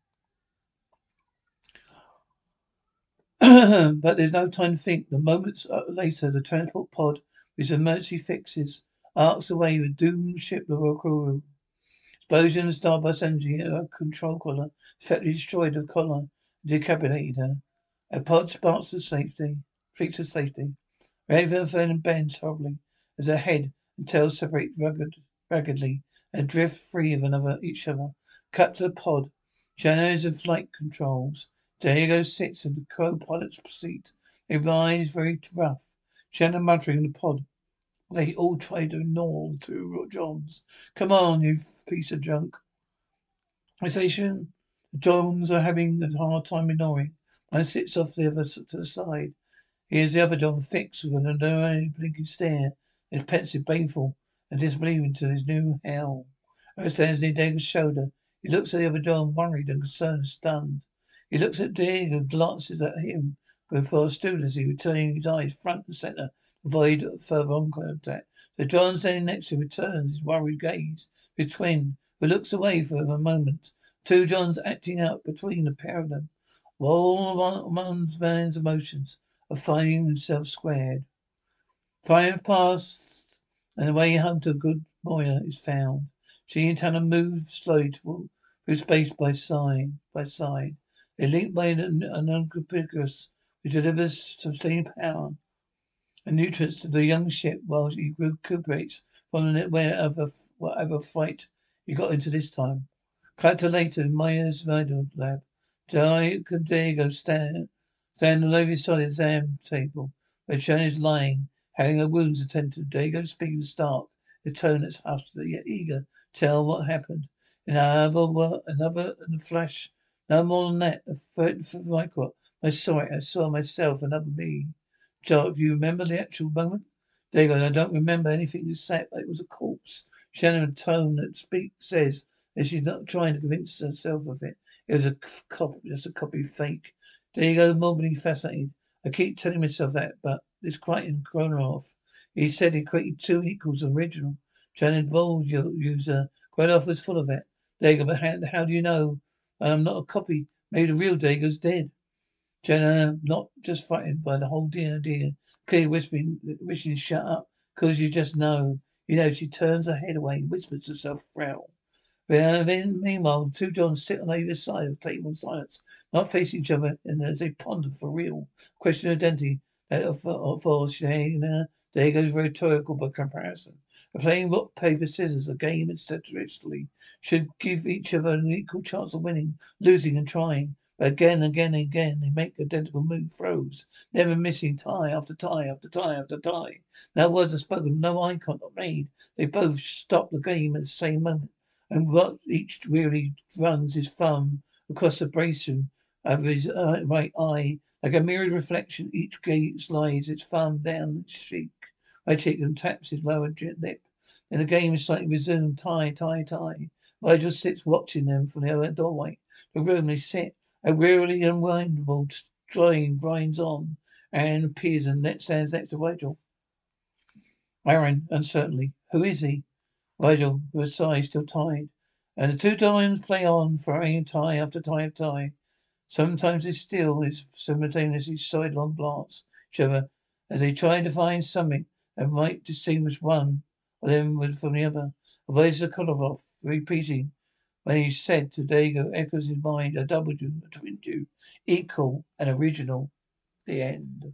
but there's no time to think. The moments uh, later, the transport pod, with emergency fixes, arcs away with doomed ship the crew. Explosion of starburst in her control collar effectively destroyed the collar, decapitated her. A pod sparks to safety, freaks to safety. Raven and bends horribly as her head and tail separate rugged, raggedly and drift free of another each other. Cut to the pod. Shadows of flight controls. D'Argo sits in the co-pilot's seat. They ride is very rough. Chiana muttering in the pod. They all try to the two Johns. Come on, you piece of junk. The station. The Johns are having a hard time ignoring. One sits off the other to the side. Here's the other John fixed with an annoying blinking stare. His pensive, painful, and disbelieving to his new hell. Earth stands near D'Argo's shoulder. He looks at the other John, worried and concerned, stunned. He looks at D'Argo, glances at him before studiously returning his eyes front and center, avoid further eye contact. So John standing next to him returns his worried gaze twin, who looks away for a moment. Two Johns acting out between the pair of them. All one's man's emotions of finding himself squared. Time past and the way home to good Moya is found. She and Talyn move slowly through space by side by side. They link by an, an unconspicuous which delivers sustained power and nutrients to the young ship while she recuperates from wherever whatever fight he got into this time. Cut later in Moya's medical lab. D'Argo stand, stand on over of the exam table, where Chiana is lying, having her wounds attended to. D'Argo speaking stark, the tone that's hushed, yet eager, tell what happened. In another, another, in a flash, no more than that, uh, third for micro. I saw it, I saw myself, another me. Joe, do you remember the actual moment? D'Argo, I don't remember anything except it was a corpse. Chiana, a tone that speak says that she's not trying to convince herself of it. It was a copy, just a copy fake. There you go, morbidly fascinated. I keep telling myself that, but this Crichton Chronov, he said he created two equals original. Chiana Vold user. Chronov was full of it. D'Argo, but how, how do you know I'm not a copy? Maybe the real D'Argo's dead. Jenna, not just frightened by the whole dear idea, clearly whispering, wishing to shut up, because you just know. You know, she turns her head away and whispers to herself, Frau. Uh, then, meanwhile, two Johns sit on either side of the table in silence, not facing each other, and as they ponder for real, question of identity, that of, of, of Chiana, there goes rhetorical by comparison. Playing rock, paper, scissors, a game statistically should give each other an equal chance of winning, losing, and trying. Again and again and again they make identical move throws, never missing tie after tie after tie after tie. No words are spoken, no eye contact made. They both stop the game at the same moment and each really runs his thumb across the abrasion of his uh, right eye, Like a mirrored reflection, each gate slides its thumb down its cheek. I cheek and taps his lower lip. Then the game is slightly resumed. Tie, tie, tie. Vigil sits watching them from the other doorway. The room they sit. A wearily unwindable train grinds on. Anne appears and stands next to Vigil. Aeryn, uncertainly. Who is he? Vigil, with a sigh, still tied. And the two diamonds play on, throwing tie after tie after tie. Sometimes they still is simultaneously sidelong glance each as they try to find something that might distinguish one of them from the other. Voice of repeating when he said to D'Argo echoes in mind a double twin do, equal and original. The end.